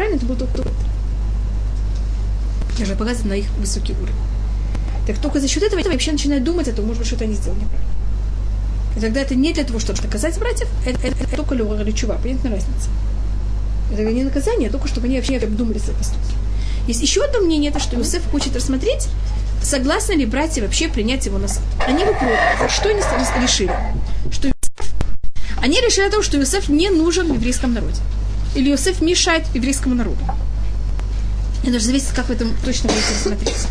правильно, это был тот, кто даже показывает на их высокий уровень. Так только за счет этого я вообще начинаю думать о том, может быть, что-то они сделали неправильно. И тогда это не для того, чтобы наказать братьев, это, это, это только или чува, понятна разница. Это не наказание, а только чтобы они вообще обдумали свои поступки. Есть еще одно мнение, это что Иосиф хочет рассмотреть, согласны ли братья вообще принять его назад. Они против. Что они решили? Что Иосиф... Они решили о том, что Иосиф не нужен в еврейском народе. Или Иосиф мешает еврейскому народу. Это же зависит, как в этом точно будете рассмотреть.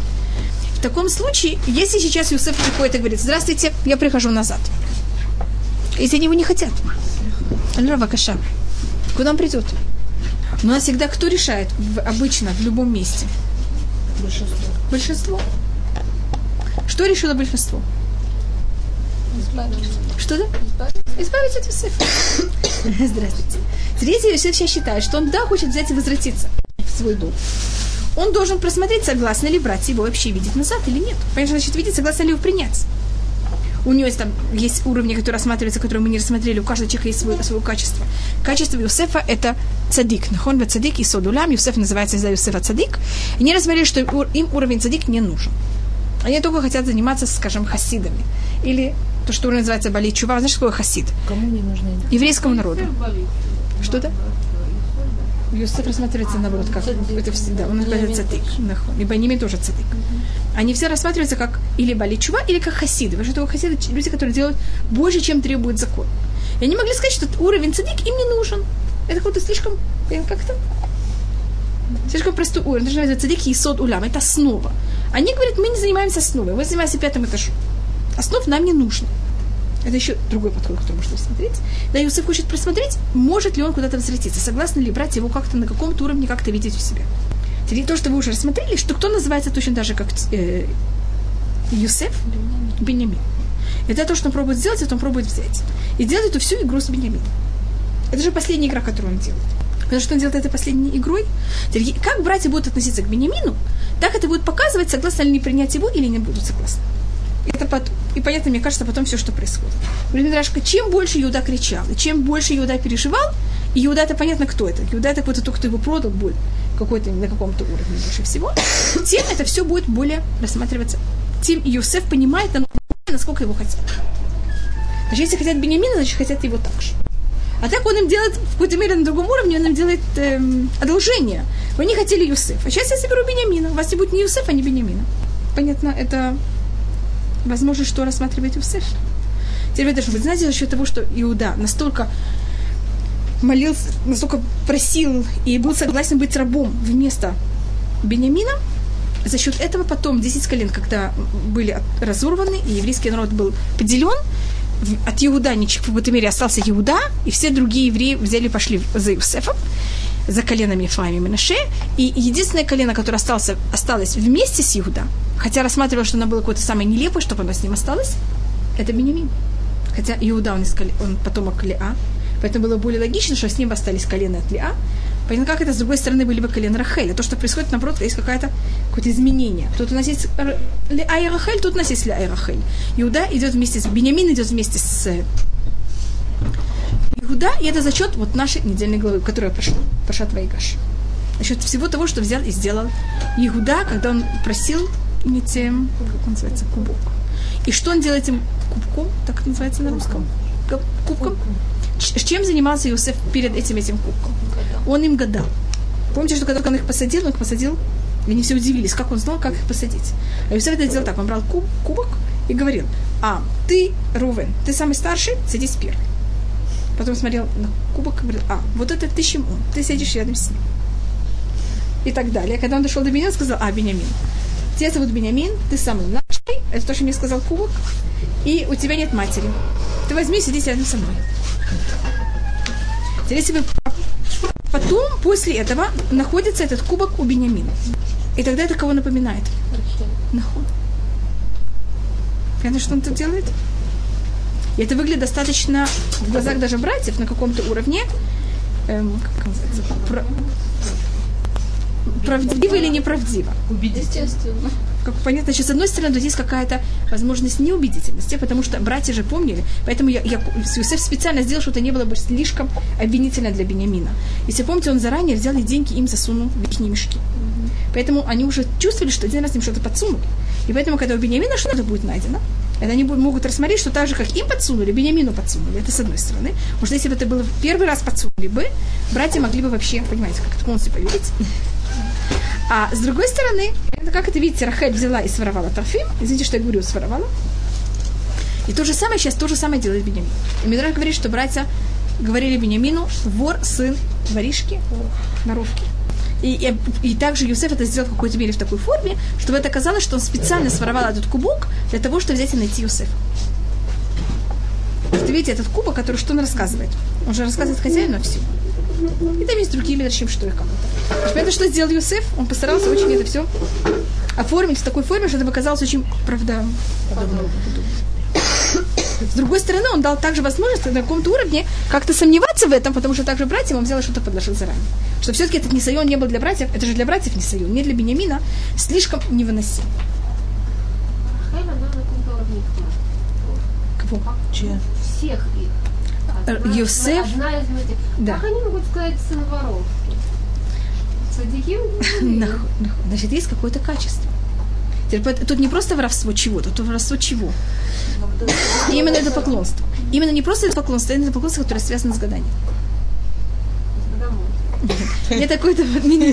В таком случае, если сейчас Иосиф приходит и говорит, здравствуйте, я прихожу назад. Если они его не хотят. Аллера Каша. Куда он придет? Но у нас всегда кто решает в, обычно в любом месте? Большинство. Большинство. Что решило большинство? Избавиться. Что да? Избавиться от Юсефа. Здравствуйте. Третий Юсеф сейчас считает, что он да хочет взять и возвратиться в свой дом. Он должен просмотреть, согласны ли братья его вообще видеть назад или нет. Понятно, значит, видеть, согласны ли его принять. У него есть там есть уровни, которые рассматриваются, которые мы не рассмотрели. У каждого человека есть свое, свое качество. Качество Юсефа – это цадик. Нахон цадик и содулям. Юсеф называется из-за Юсефа цадик. И не рассмотрели, что им уровень цадик не нужен. Они только хотят заниматься, скажем, хасидами. Или то, что называется Бали Чува. Знаешь, что такое хасид? Кому не нужно? Еврейскому народу. Что-то? Юсеф рассматривается наоборот, как это всегда. Он называется цадик. И Баними тоже цадик. Они все рассматриваются как или баличува, или как хасиды. Потому что хасиды люди, которые делают больше, чем требует закон. И они могли сказать, что уровень цадик им не нужен. Это какой-то слишком, как-то, слишком простой уровень. Это называется цадик и сод улям. Это основа. Они говорят, мы не занимаемся основой, мы занимаемся пятым этажом. Основ нам не нужно. Это еще другой подход, который можно рассмотреть. Да, Иосиф хочет просмотреть, может ли он куда-то возвратиться, согласны ли братья его как-то на каком-то уровне как-то видеть у себя. Теперь то, что вы уже рассмотрели, что кто называется точно так же, как э, Юсеф, Бенямин. Это то, что он пробует сделать, это он пробует взять. И делает эту всю игру с Бенямином. Это же последняя игра, которую он делает. Потому что он делает это последней игрой. Теперь, как братья будут относиться к Бенямину, так это будет показывать, согласны ли они принять его или не будут согласны. Это потом, и понятно, мне кажется, потом все, что происходит. Мидрашка, чем больше Иуда кричал, и чем больше Иуда переживал, и Иуда это понятно, кто это. Иуда это кто-то, кто его продал будет какой-то на каком-то уровне больше всего, тем это все будет более рассматриваться. Тем Юсеф понимает, насколько его хотят. Значит, если хотят Бениамина, значит, хотят его так же. А так он им делает, в какой-то мере на другом уровне, он им делает эм, одолжение. Вы не хотели Юсеф. А сейчас я соберу Бениамина. У вас не будет ни Юсефа, ни Бениамина. Понятно, это возможно, что рассматривает Юсеф. Теперь вы знаете, за счет того, что Иуда настолько молился, настолько просил и был согласен быть рабом вместо Бениамина, за счет этого потом 10 колен, когда были разорваны, и еврейский народ был поделен, от Иуда, в какой-то мере остался Иуда, и все другие евреи взяли, пошли за Иосифом, за коленами Ефраима и Менаше, и единственное колено, которое осталось, осталось вместе с Иуда, хотя рассматривал, что оно было какое-то самое нелепое, чтобы оно с ним осталось, это Бенемин. Хотя Иуда, он, из, он потомок Леа, Поэтому было более логично, что с ним остались колено от Лиа. Понятно, как это, с другой стороны, были бы колено Рахеля. То, что происходит, наоборот, есть какое-то какое изменение. Тут у нас есть Лиа и Рахель, тут у нас есть Лиа и Рахель. Иуда идет вместе с... Бениамин идет вместе с Иуда, и это за счет вот нашей недельной главы, которая прошла, прошла Твайгаш. За счет всего того, что взял и сделал Иуда, когда он просил иметь, как он называется, кубок. И что он делает этим кубком, так это называется на русском? Кубком? Чем занимался Иосиф перед этим этим кубком? Он им гадал. Помните, что когда он их посадил, он их посадил, и они все удивились, как он знал, как их посадить. А Иосиф это делал так, он брал куб, кубок и говорил, а, ты, Рувен, ты самый старший, садись первый. Потом смотрел на кубок и говорил, а, вот это ты Шимон, ты сидишь рядом с ним. И так далее. Когда он дошел до меня, он сказал, а, Бениамин, тебя зовут Бениамин, ты самый младший, это то, что мне сказал кубок, и у тебя нет матери. Ты возьми, садись рядом со мной. Теперь, вы... Потом, после этого, находится этот кубок у Бениамина. И тогда это кого напоминает? Нахуй. Понятно, что он тут делает? И это выглядит достаточно в глазах даже братьев на каком-то уровне. Эм, как называется? Про... Правдиво или неправдиво? Убедительно. Как понятно, значит, с одной стороны, тут есть какая-то возможность неубедительности, потому что братья же помнили, поэтому я, я Иосиф специально сделал, чтобы это не было бы слишком обвинительно для Бениамина. Если помните, он заранее взял и деньги им засунул в их мешки. Поэтому они уже чувствовали, что один раз им что-то подсунули. И поэтому, когда у Бениамина что-то будет найдено, это они могут рассмотреть, что так же, как им подсунули, Бениамину подсунули. Это с одной стороны. Потому что если бы это было первый раз подсунули бы, братья могли бы вообще, понимаете, как это полностью поверить. А с другой стороны, это как это видите, Рахель взяла и своровала Тарфим. Извините, что я говорю, своровала. И то же самое сейчас, то же самое делает Бениамин. И Мидраш говорит, что братья говорили Бениамину, вор, сын воришки, воровки. И, и, и также Юсеф это сделал в какой-то мере в такой форме, чтобы это казалось, что он специально своровал этот кубок для того, чтобы взять и найти Юсефа. Вы видите, этот кубок, который что он рассказывает? Он же рассказывает хозяину все. И там есть другие мидрашим, что и кому-то. Что сделал Юсеф? Он постарался очень это все оформить в такой форме, чтобы это показалось очень правдоподобным. С другой стороны, он дал также возможность на каком-то уровне как-то сомневаться в этом, потому что также братьям он взял и что-то подложил заранее. Что все-таки этот несайон не был для братьев, это же для братьев несайон, не для Бениамина, слишком невыносим. Кого? Чья? Всех их. Э, Юсеф? Одна из этих. Да. Как они могут сказать сын? Садиким? Значит, есть какое-то качество. Тут не просто воровство чего-то, тут воровство чего? Именно это поклонство. Именно не просто это поклонство, а это поклонство, которое связано с гаданием. Не такой-то мини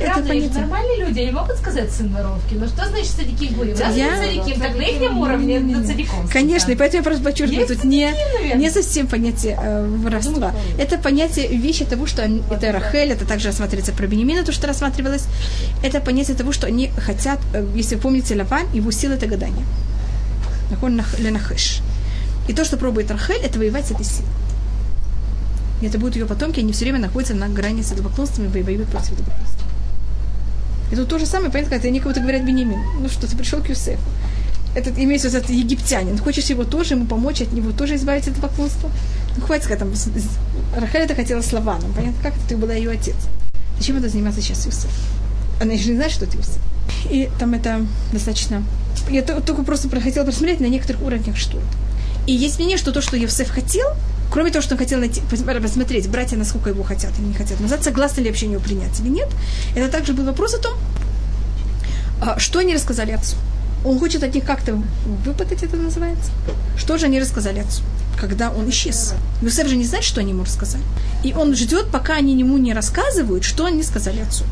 Это. Нормальные люди, они могут сказать сын воровки. Но что значит будем? Раз я... садиким, так на их уровне на садиком. Конечно, и поэтому я просто подчеркиваю, тут не, не совсем понятие э, воровства. Это понятие вещи того, что это Рахель, это также рассматривается про Бенемина, то, что рассматривалось. Это понятие того, что они хотят, э, если вы помните Лаван, его сила это гадание. Ленахеш. И то, что пробует Рахель, это воевать с этой силой. И это будут ее потомки, они все время находятся на грани с идолопоклонством и воюют против идолопоклонства. И тут то же самое, понятно, когда они кого-то говорят Бенемин. Ну что, ты пришел к Юсефу. Этот, имеется этот египтянин. Хочешь его тоже, ему помочь, от него тоже избавиться от поклонства? Ну, хватит сказать, там, Рахель это хотела с Лаваном. Понятно, как ты была ее отец. Зачем это заниматься сейчас Юсеф? Она еще не знает, что это Юсеф. И там это достаточно... Я только просто хотела посмотреть на некоторых уровнях, что это. И есть мнение, что то, что Евсеф хотел, кроме того, что он хотел найти, посмотреть, братья, насколько его хотят или не хотят назад, согласны ли вообще его принять или нет, это также был вопрос о том, а, что они рассказали отцу. Он хочет от них как-то выпытать, это называется. Что же они рассказали отцу, когда он исчез? Юсеф же не знает, что они ему рассказали. И он ждет, пока они ему не рассказывают, что они сказали отцу.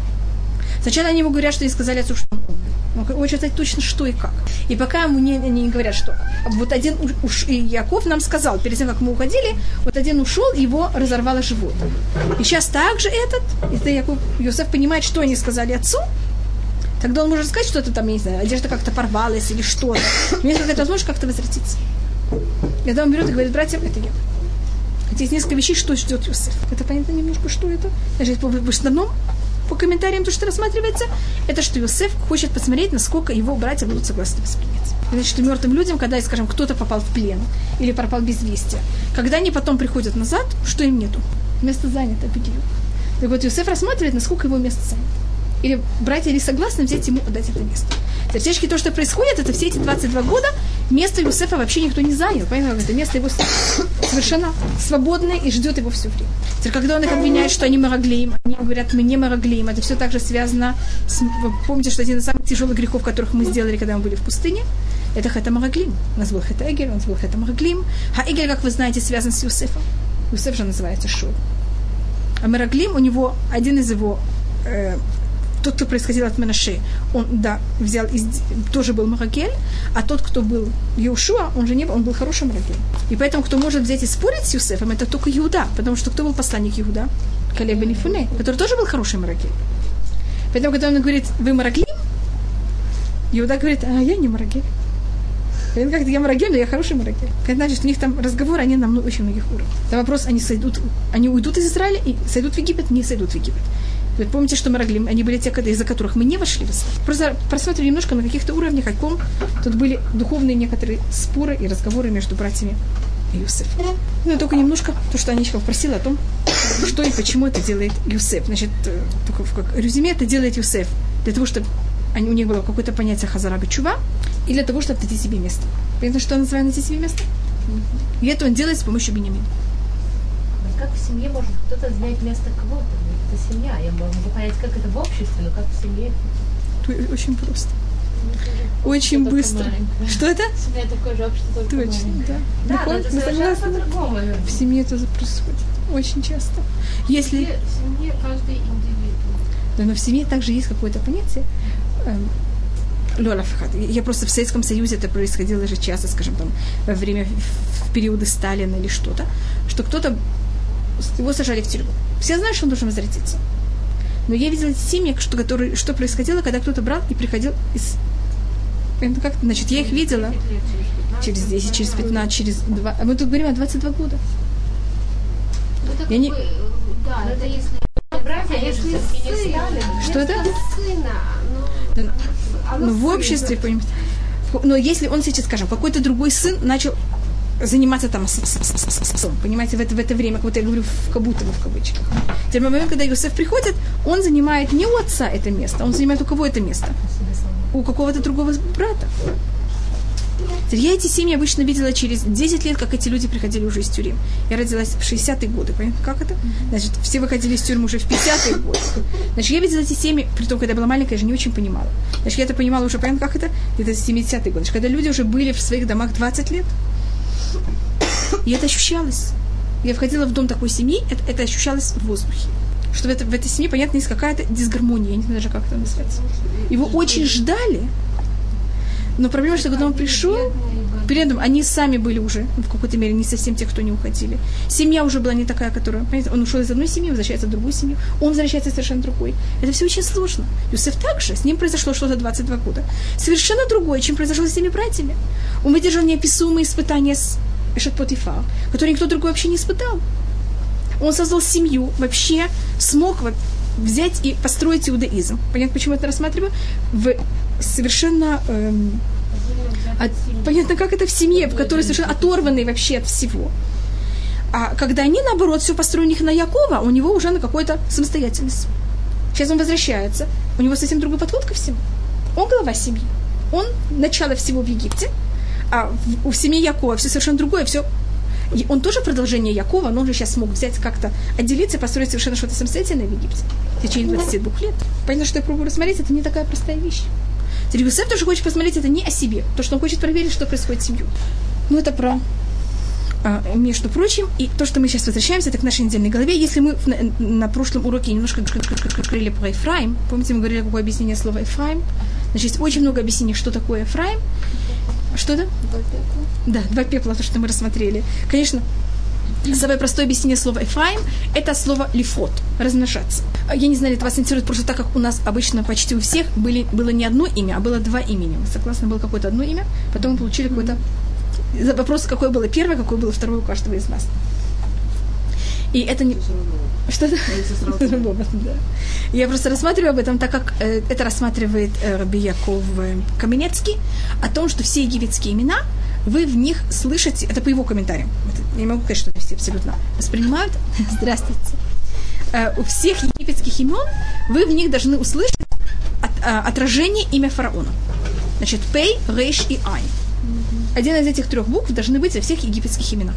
Сначала они ему говорят, что они сказали отцу, что он. Он хочет знать точно, что и как. И пока ему не, не говорят, что. Вот один уж и Яков нам сказал, перед тем, как мы уходили, вот один ушел, его разорвало живот. И сейчас также этот, это Яков, Йосеф понимает, что они сказали отцу, тогда он может сказать, что это там, я не знаю, одежда как-то порвалась или что-то. У меня есть какая-то возможность как-то возвратиться. И тогда он берет и говорит братьям, это я. Здесь несколько вещей, что ждет Юсеф. Это понятно немножко, что это? Значит, в основном по комментариям, то, что рассматривается, это что Иосиф хочет посмотреть, насколько его братья будут согласны воспринять. Значит, что мертвым людям, когда, скажем, кто-то попал в плен или пропал без вести, когда они потом приходят назад, что им нету? Место занято, бедию. Так вот, Иосиф рассматривает, насколько его место занято. Или братья ли согласны взять ему отдать это место. Теоретически то, что происходит, это все эти 22 года место Юсефа вообще никто не занял. Понимаете, это место его совершенно свободное и ждет его все время. Теперь, когда он их обвиняет, что они мараглеем, они говорят, мы не мараглеем, это все также связано с... Вы помните, что один из самых тяжелых грехов, которых мы сделали, когда мы были в пустыне, это хета мараглим. У нас был хета эгель, у нас был хета мараглим. А эгель, как вы знаете, связан с Юсефом. Юсеф же называется Шур. А Мараглим, у него один из его э, тот, кто происходил от Менаше, он, да, взял, из, тоже был Марагель, а тот, кто был Иошуа, он же не был, он был хорошим Марагель. И поэтому, кто может взять и спорить с Юсефом, это только Иуда, потому что кто был посланник Иуда? Калеб бен Ифуне, который тоже был хороший Марагель. Поэтому, когда он говорит, вы Мараглим, Иуда говорит, а я не Марагель. Он как я Марагель, но я хороший Марагель. Это значит, у них там разговоры, они на очень многих уровнях. Там вопрос, они сойдут, они уйдут из Израиля и сойдут в Египет, не сойдут в Египет. Вы помните, что Мараглим, они были те, из-за которых мы не вошли в ислам. Просто просмотрим немножко на каких-то уровнях, о ком тут были духовные некоторые споры и разговоры между братьями Юсеф. Ну, только немножко, то, что Аничков просил о том, что и почему это делает Юсеф. Значит, э, только как резюме это делает Юсеф для того, чтобы они, у них было какое-то понятие хазара чува, и для того, чтобы найти себе место. Понятно, что он называет найти себе место? И это он делает с помощью Бениамина. Как в семье может кто-то занять место кого-то? Это семья. Я могу понять, как это в обществе, но как в семье. Очень просто. Очень Что-то быстро. маленькое. Что это? Семья такое же общество, только Точно, маленькое. да. Да, Нахон? но это по-другому. В семье это происходит очень часто. Если В семье каждый индивид. Да, но в семье также есть какое-то понятие. эм, Лёлафхат. Я просто в Советском Союзе это происходило же часто, скажем, там, во время, в периоды Сталина или что-то, что кто-то, его сажали в тюрьму. Все знают, что он должен возвратиться. Но я видела семьи, что, которые, что происходило, когда кто-то брал и приходил из... Это как, значит, я их видела через 10, через 15, через 2... А мы тут говорим о 22 года. Ну, Я не- Да, это если... Братья, А если. Что это? Сына, Да, ну... Ну, в обществе, понимаете. Но если он сейчас, скажем, какой-то другой сын начал заниматься там с- с- с- с- с- с- понимаете, в это, в это время, как вот я говорю, в, как будто бы в кавычках. Теперь в момент, когда Иосиф приходит, он занимает не у отца это место, он занимает у кого это место? У какого-то другого брата. Теперь Я эти семьи обычно видела через 10 лет, как эти люди приходили уже из тюрем. Я родилась в 60-е годы, понятно, как это? Значит, все выходили из тюрьмы уже в 50-е годы. Значит, я видела эти семьи, при том, когда я была маленькая, я же не очень понимала. Значит, я это понимала уже, понятно, как это? Где-то 70-е годы. Значит, когда люди уже были в своих домах 20 лет, и это ощущалось. Я входила в дом такой семьи, это, это ощущалось в воздухе. Что в, это, в этой семье, понятно, есть какая-то дисгармония, я не знаю даже, как это называется. Его очень ждали, но проблема, что когда он пришел, перед они сами были уже, в какой-то мере, не совсем те, кто не уходили. Семья уже была не такая, которая, понимаете, он ушел из одной семьи, возвращается в другую семью, он возвращается совершенно другой. Это все очень сложно. Юсеф также, с ним произошло что-то 22 года. Совершенно другое, чем произошло с теми братьями. Он выдержал неописуемые испытания с Эшет Потифар, которые никто другой вообще не испытал. Он создал семью, вообще смог взять и построить иудаизм. Понятно, почему я это рассматриваю? В совершенно эм, от- понятно, как это в семье, в которой совершенно оторванные вообще от всего. А когда они, наоборот, все построили на Якова, у него уже на какой-то самостоятельность. Сейчас он возвращается, у него совсем другой подход ко всему. Он глава семьи. Он начало всего в Египте, а в, у семьи Якова все совершенно другое, все и он тоже продолжение Якова, но он же сейчас смог взять как-то, отделиться и построить совершенно что-то самостоятельное в Египте в течение 22 лет. Понятно, что я пробую рассмотреть, это не такая простая вещь. Теперь Юсеф тоже хочет посмотреть это не о себе, то, что он хочет проверить, что происходит в семью. Ну, это про а, между прочим, и то, что мы сейчас возвращаемся, это к нашей недельной голове. Если мы на, на прошлом уроке немножко говорили про Ефраим, помните, мы говорили, какое объяснение слова Ефраим? Значит, есть очень много объяснений, что такое Ефраим. Что это? Да, два пепла, то, что мы рассмотрели. Конечно, Самое простое объяснение слова «эфраим» – это слово «лифот» – размножаться. Я не знаю, это вас интересует, просто так как у нас обычно почти у всех были, было не одно имя, а было два имени. Вы согласны, было какое-то одно имя, потом мы получили какое-то... Вопрос, какое было первое, какое было второе у каждого из нас. И это не... Что это? Я просто рассматриваю об этом, так как э, это рассматривает э, Раби Яков э, Каменецкий, о том, что все египетские имена, вы в них слышите, это по его комментариям, это, я не могу сказать, что это все абсолютно воспринимают, здравствуйте, Э, у всех египетских имен вы в них должны услышать от- а, отражение имя фараона. Значит, Пей, Рейш и Ай. Один из этих трех букв должны быть во всех египетских именах.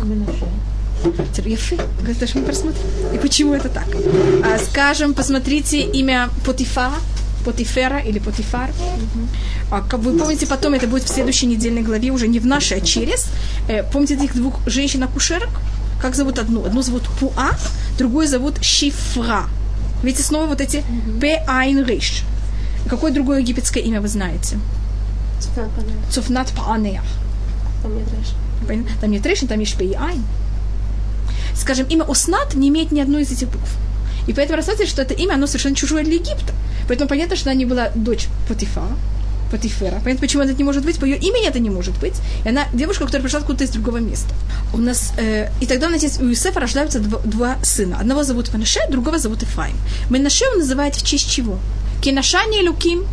Ефы, это же мы просмотрим. И почему это так? А, скажем, посмотрите имя Потифара, Потифера или Потифар. А, как вы помните, потом это будет в следующей недельной главе, уже не в нашей, а через. Э, помните этих двух женщин-акушерок? Как зовут одну? Одну зовут Пуа, другую зовут Шифра. Видите, снова вот эти П. Айн Риш. Какое другое египетское имя вы знаете? Цуфнат. Понятно? Там нет Рейшин, там есть Пей и Айн. Скажем, имя Оснат не имеет ни одной из этих букв. И поэтому рассматривается, что это имя, оно совершенно чужое для Египта. Поэтому понятно, что она не была дочь Потифа, Потифера. Понятно, почему это не может быть? По ее имени это не может быть. И она девушка, которая пришла откуда-то из другого места. У нас, э, и тогда у нас есть у Юсефа рождаются два, два сына. Одного зовут Менаше, другого зовут Ифраим. Менаше он называет в честь чего? Кенашани Луким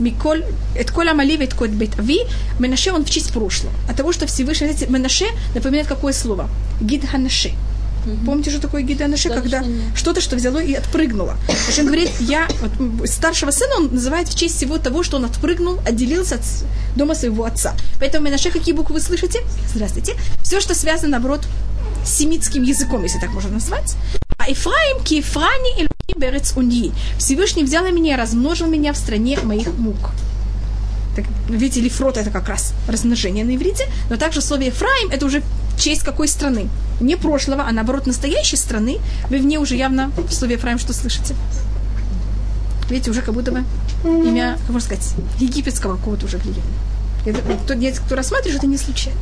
Миколь, это Коля Амали, это Кот Бет Ави, Менаше он в честь прошлого. От того, что Всевышний, знаете, Менаше напоминает какое слово? Гид Ханаше. Угу. Помните, что такое Гида Анаше, когда что-то, что взяло и отпрыгнуло. Он говорит, я, вот, старшего сына он называет в честь всего того, что он отпрыгнул, отделился от дома своего отца. Поэтому Менаше, какие буквы вы слышите? Здравствуйте. Все, что связано, наоборот, с семитским языком, если так можно назвать. А Ифраим, Кифрани и Берец Уньи. Всевышний взял меня и размножил меня в стране моих мук. Так, видите, лифрот это как раз размножение на иврите, но также слово Ефраим это уже честь какой страны. Не прошлого, а наоборот настоящей страны. Вы в ней уже явно в слове Ефраим что слышите? Видите, уже как будто бы имя, как можно сказать, египетского какого-то уже влияния. Кто, кто рассматривает, это не случайно.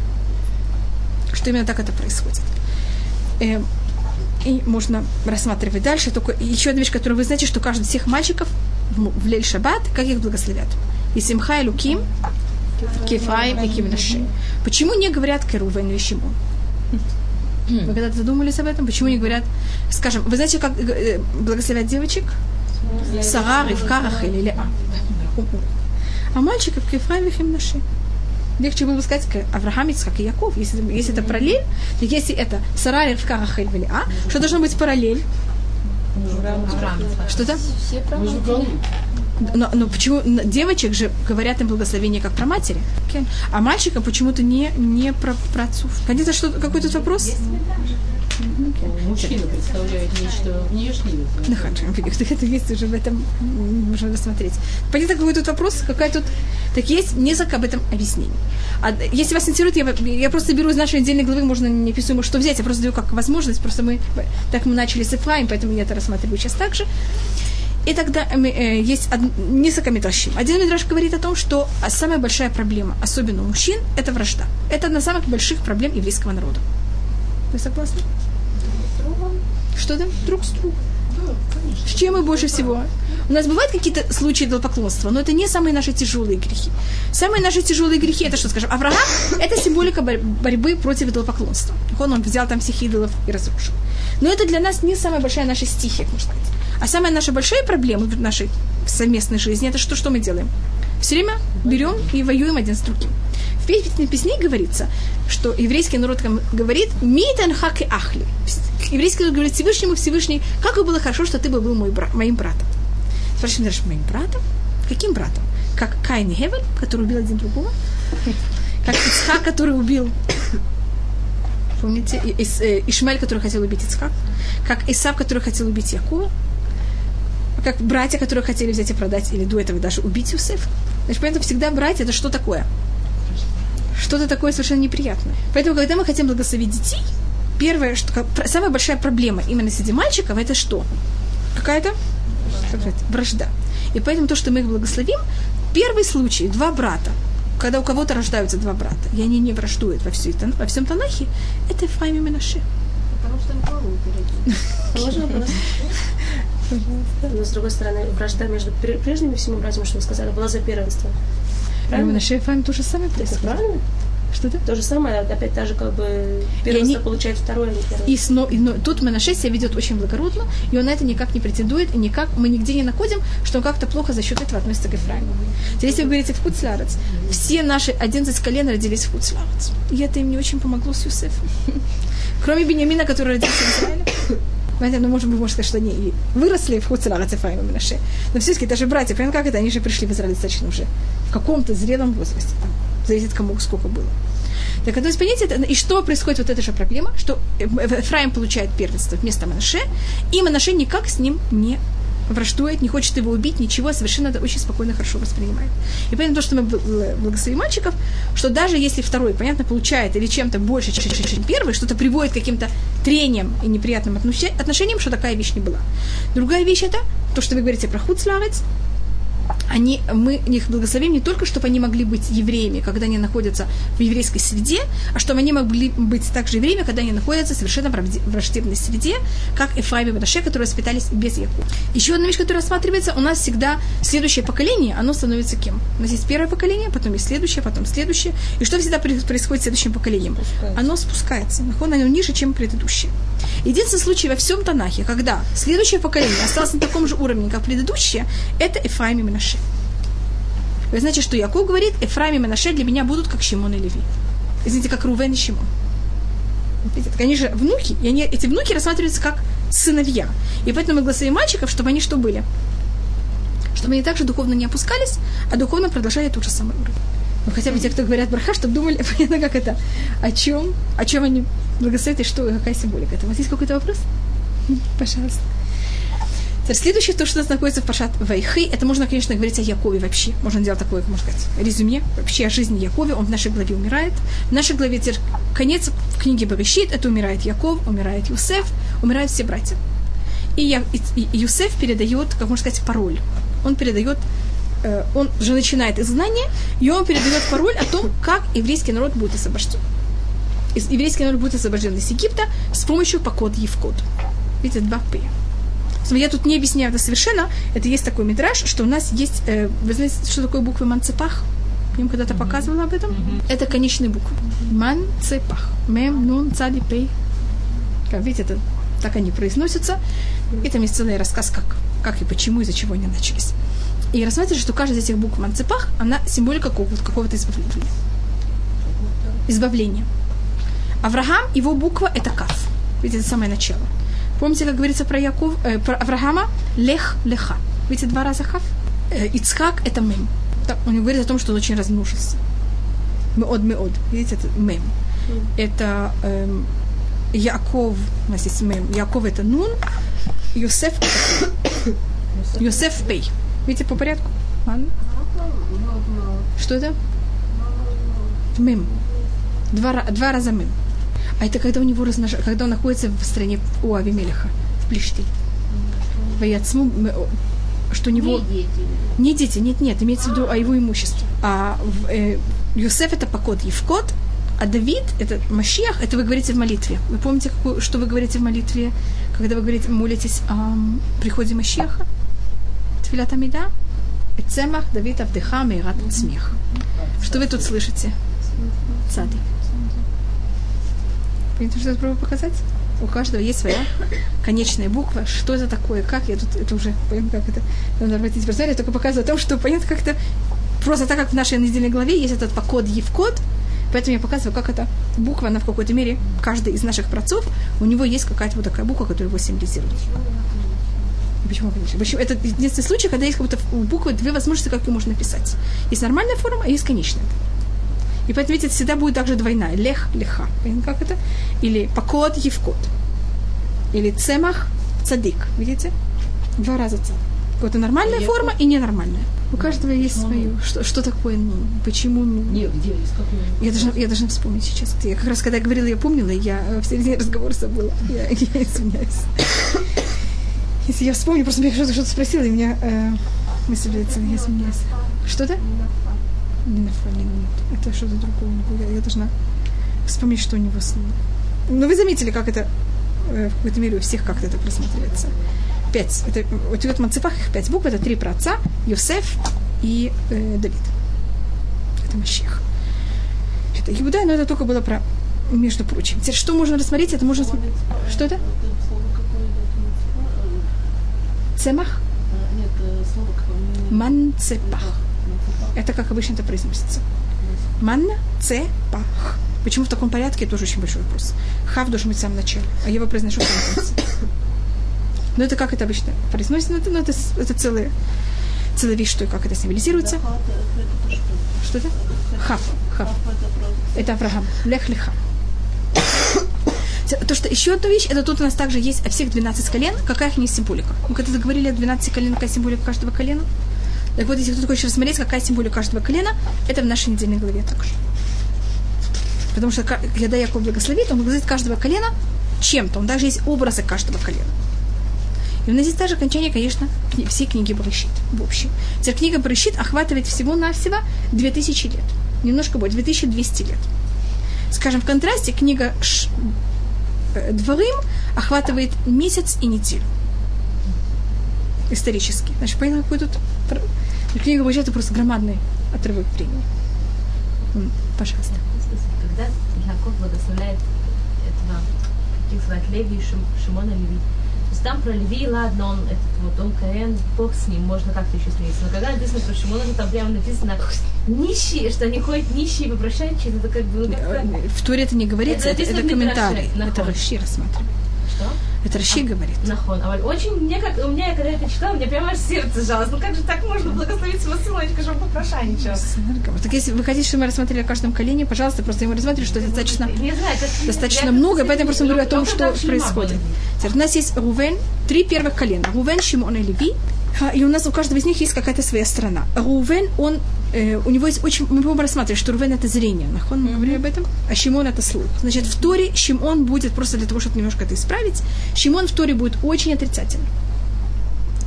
Что именно так это происходит. Э, и можно рассматривать дальше. Только еще одна вещь, которую вы знаете, что каждый из всех мальчиков в, в Лель Шаббат, как их благословят? И Симха и Луким, Кефраим и Кимнаши. Почему не говорят Керувен и Шимон? Вы когда-то задумались об этом? Почему не говорят, скажем, вы знаете, как э, благословят девочек? Сара, Ривка, Рахель или А. А мальчиков Кефраим и Кимнаши. Легче было бы сказать Авраам, Ицхак и Яков. Если, если это параллель, если это Сара, Ривка, Рахель или А, что должно быть параллель? Что-то? Все но, но почему девочек же говорят им благословение как про матери, okay? а мальчика почему-то не, не про, про отцов. Понятно, что какой тут вопрос? Okay. Мужчина представляет нечто внешнее. Ну хорошо, это есть уже в этом можно рассмотреть. Понятно, какой тут вопрос, какая тут... Так есть несколько об этом объяснений. А если вас интересует, я, я просто беру из нашей отдельной главы, можно не писаю, что взять, я просто даю как возможность, просто мы так мы начали с Эфраим, поэтому я это рассматриваю сейчас также. И тогда э, э, есть несколько мидрашим. Один мидраш говорит о том, что самая большая проблема, особенно у мужчин, это вражда. Это одна из самых больших проблем еврейского народа. Вы согласны? Что там? Друг с другом. С чем мы больше всего? У нас бывают какие-то случаи идолопоклонства, но это не самые наши тяжелые грехи. Самые наши тяжелые грехи, это что, скажем, Авраам, это символика борьбы против идолопоклонства. Он, он взял там всех идолов и разрушил. Но это для нас не самая большая наша стихия, можно сказать. А самая наша большая проблема в нашей совместной жизни, это что, что мы делаем? Все время берем и воюем один с другим. В песне песне говорится, что еврейский народ говорит «Митен хак и ахли». Еврейский народ говорит Всевышнему, Всевышний, как бы было хорошо, что ты бы был мой брат, моим братом. Спрашиваешь, моим братом? Каким братом? Как Каин и Хевель, который убил один другого? Как Ицхак, который убил Помните? Э, Ишмель, который хотел убить Ицхак? Как Исав, который хотел убить Якова? Как братья, которые хотели взять и продать, или до этого даже убить Юсеф. Значит, поэтому всегда братья это что такое? Что-то такое совершенно неприятное. Поэтому, когда мы хотим благословить детей, первое, что самая большая проблема именно среди мальчиков, это что? Какая-то вражда. И поэтому то, что мы их благословим, первый случай, два брата, когда у кого-то рождаются два брата, и они не враждуют во, всей, во всем Танахе, это Ефраим и Менаше. Потому что им голову Можно но, с другой стороны, вражда между прежними всеми братьями, что вы сказали, была за первенство. Правильно? На Шейфаем то же самое происходит. Правильно? Что это? То же самое, опять та же, как бы, первенство они... получает второе, а не первое. И, сно, и но, тут Менаше себя ведет очень благородно, и он на это никак не претендует, и никак, мы нигде не находим, что он как-то плохо за счет этого относится к Ефраиму. Если вы говорите в Хуцларец, все наши 11 колен родились в Хуцларец. И это им не очень помогло с Юсефом. Кроме Бениамина, который родился в Израиле. Понимаете, ну, может быть, можно сказать, что они выросли в Хуцелах Ацефаим и Минаше. Но все-таки даже братья, понятно, как это? Они же пришли в Израиль достаточно уже в каком-то зрелом возрасте. Там, зависит, кому сколько было. Так одно из понятий, это, и что происходит вот эта же проблема, что Эфраим получает первенство вместо Манаше, и Манаше никак с ним не враждует, не хочет его убить, ничего, совершенно это очень спокойно, хорошо воспринимает. И поэтому то, что мы благословим мальчиков, что даже если второй, понятно, получает или чем-то больше, чем первый, что-то приводит к каким-то трениям и неприятным отношениям, что такая вещь не была. Другая вещь это, то, что вы говорите про хуцларец, они, мы их благословим не только, чтобы они могли быть евреями, когда они находятся в еврейской среде, а чтобы они могли быть также евреями, когда они находятся в совершенно враждебной среде, как Эфраим и Баташе, которые воспитались без Яку. Еще одна вещь, которая рассматривается, у нас всегда следующее поколение, оно становится кем? У нас есть первое поколение, потом есть следующее, потом следующее. И что всегда происходит с следующим поколением? Спускается. Оно спускается, оно ниже, чем предыдущее. Единственный случай во всем Танахе, когда следующее поколение осталось на таком же уровне, как предыдущее, это Эфраим и Менаше. Вы знаете, что Яков говорит, Эфраим и Менаше для меня будут как Шимон и Леви. Извините, как Рувен и Шимон. Они же внуки, и они, эти внуки рассматриваются как сыновья. И поэтому мы голосуем мальчиков, чтобы они что были? Чтобы они также духовно не опускались, а духовно продолжали тот же самый уровень. Ну, хотя бы те, кто говорят браха, чтобы думали, понятно, как это, о чем, о чем они благословят и что, какая символика. Это у вас есть какой-то вопрос? Пожалуйста. Теперь следующее, то, что у нас находится в Пашат Вайхи, это можно, конечно, говорить о Якове вообще. Можно делать такое, можно сказать, резюме вообще о жизни Якове. Он в нашей главе умирает. В нашей главе теперь конец в книге Барышит, это умирает Яков, умирает Юсеф, умирают все братья. И, я, и, и Юсеф передает, как можно сказать, пароль. Он передает э, он же начинает изгнание, и он передает пароль о том, как еврейский народ будет освобожден. Еврейский народ будет освобожден из Египта с помощью покод Евкод. Видите, два П. Я тут не объясняю это совершенно. Это есть такой метраж, что у нас есть... Э, вы знаете, что такое буквы манцепах? Я им когда-то показывала об этом. Mm-hmm. Это конечные буквы. Манцепах. Мем, нун, цади, пей. Как видите, это, так они произносятся. И там есть целый рассказ, как, как и почему, из-за чего они начались. И рассматривается, что каждая из этих букв манцепах, она символика какого-то, какого-то избавления. Избавления. Авраам, его буква – это каф. Видите, это самое начало. Помните, как говорится про, Яков, э, про Авраама? Лех, леха. Видите, два раза хав? Э, Ицхак – это мем. Так, он говорит о том, что он очень размножился. Меод, меод. Видите, это мем. Это эм, Яков, у нас есть мем. Яков – это нун. Йосеф – Йосеф Пей. Видите, по порядку? Ладно? Что это? Мем. Два, два раза мем. А это когда у него размнож... когда он находится в стране у Авимелиха, в Плешти. Ваяцму, что у него... Не дети. Не дети, нет, нет, имеется в виду о его имуществе. А э, Юсеф это покот Евкот, а Давид, это Машиах, это вы говорите в молитве. Вы помните, какую, что вы говорите в молитве, когда вы говорите, молитесь о приходе Машиаха? Тфилат Амида? Цемах Давид Авдыха Мейрат Смех. Что вы тут слышите? Цадик. Понимаете, что я пробую показать? У каждого есть своя конечная буква. Что это такое? Как? Я тут это уже понял, как это. Надо обратить внимание. Я только показываю о том, что понятно, как это просто так как в нашей недельной главе есть этот покод Евкод, поэтому я показываю, как эта буква, она в какой-то мере, каждый из наших працов, у него есть какая-то вот такая буква, которая его символизирует. Почему? Почему? Это единственный случай, когда есть как будто буквы две возможности, как ее можно написать. Есть нормальная форма, а есть конечная. И поэтому, видите, всегда будет также двойная. Лех, леха. Понятно, как это? Или покот, евкот. Или цемах, цадик. Видите? Два раза цадик. Вот нормальная а форма и ненормальная. У каждого есть свое. Что, что такое ну? Почему ну? Нет, где есть я должна, я должна вспомнить сейчас. Я как раз когда я говорила, я помнила, я в середине разговора забыла. Я, я извиняюсь. Если я вспомню, просто меня что-то, что-то спросила, и меня э, мысль я извиняюсь. Что-то? Не на фоне, нет. Это что-то другое. Я, я должна вспомнить, что у него с ним. Ну, вы заметили, как это э, в какой-то мере у всех как-то это просматривается. Пять. Это, у тебя в Мацепах их пять букв. Это три про отца, Йосеф и э, Давид. Это Мащех. Это Иуда, но это только было про между прочим. Теперь что можно рассмотреть? Это можно... Что это? Цемах? Нет, слово какое? Манцепах. Это как обычно это произносится. Манна, це, пах. Почему в таком порядке, тоже очень большой вопрос. Хав должен быть в самом начале, а я его произношу в конце. Но это как это обычно произносится, но это, но это, это целая, целая вещь, что как это символизируется. Что это? Хав. Хав. Это Авраам. Лех леха. То, что еще одна вещь, это тут у нас также есть о всех 12 колен, какая их не символика. Мы когда-то говорили о 12 колен, какая символика каждого колена. Так вот, если кто хочет рассмотреть, какая символика каждого колена, это в нашей недельной главе также. Потому что когда Яков благословит, он благословит каждого колена чем-то. Он даже есть образы каждого колена. И у нас здесь даже окончание, конечно, всей книги Барышит в общем. Теперь книга Барышит охватывает всего-навсего 2000 лет. Немножко больше, 2200 лет. Скажем, в контрасте книга Ш... Э, Дворым охватывает месяц и неделю. Исторически. Значит, понятно, какой тут книга получается просто громадный отрывок времени. Пожалуйста. Когда Яков благословляет этого, как их звать, Леви и Шимона Леви, есть там про Леви, ладно, он этот вот, он КН, бог с ним, можно как-то еще смеяться. Но когда написано про Шимона, то там прямо написано нищие, что они ходят нищие, вопрошающие, это как бы... Ну, как в Туре это не говорится, это, это, это комментарий. Это Раши рассматривает. Что? Это Раши говорит. Нахон. А очень, мне как, у меня, когда я это читала, у меня прямо аж сердце сжалось. Ну как же так можно благословить своего сыночка, чтобы попрошайничал? Так если вы хотите, чтобы мы рассмотрели о каждом колене, пожалуйста, просто ему рассмотрели, что это достаточно, знаю, это, достаточно много, поэтому просто говорю о том, что происходит. у нас есть Рувен, три первых колена. Рувен, Шимон и Леви. И у нас у каждого из них есть какая-то своя страна. Рувен, он э, у него есть очень... Мы будем рассматривать, что Рувен это зрение. Нахон, мы mm-hmm. говорили об этом. А Шимон это слух. Значит, в Торе Шимон будет, просто для того, чтобы немножко это исправить, Шимон в Торе будет очень отрицательный.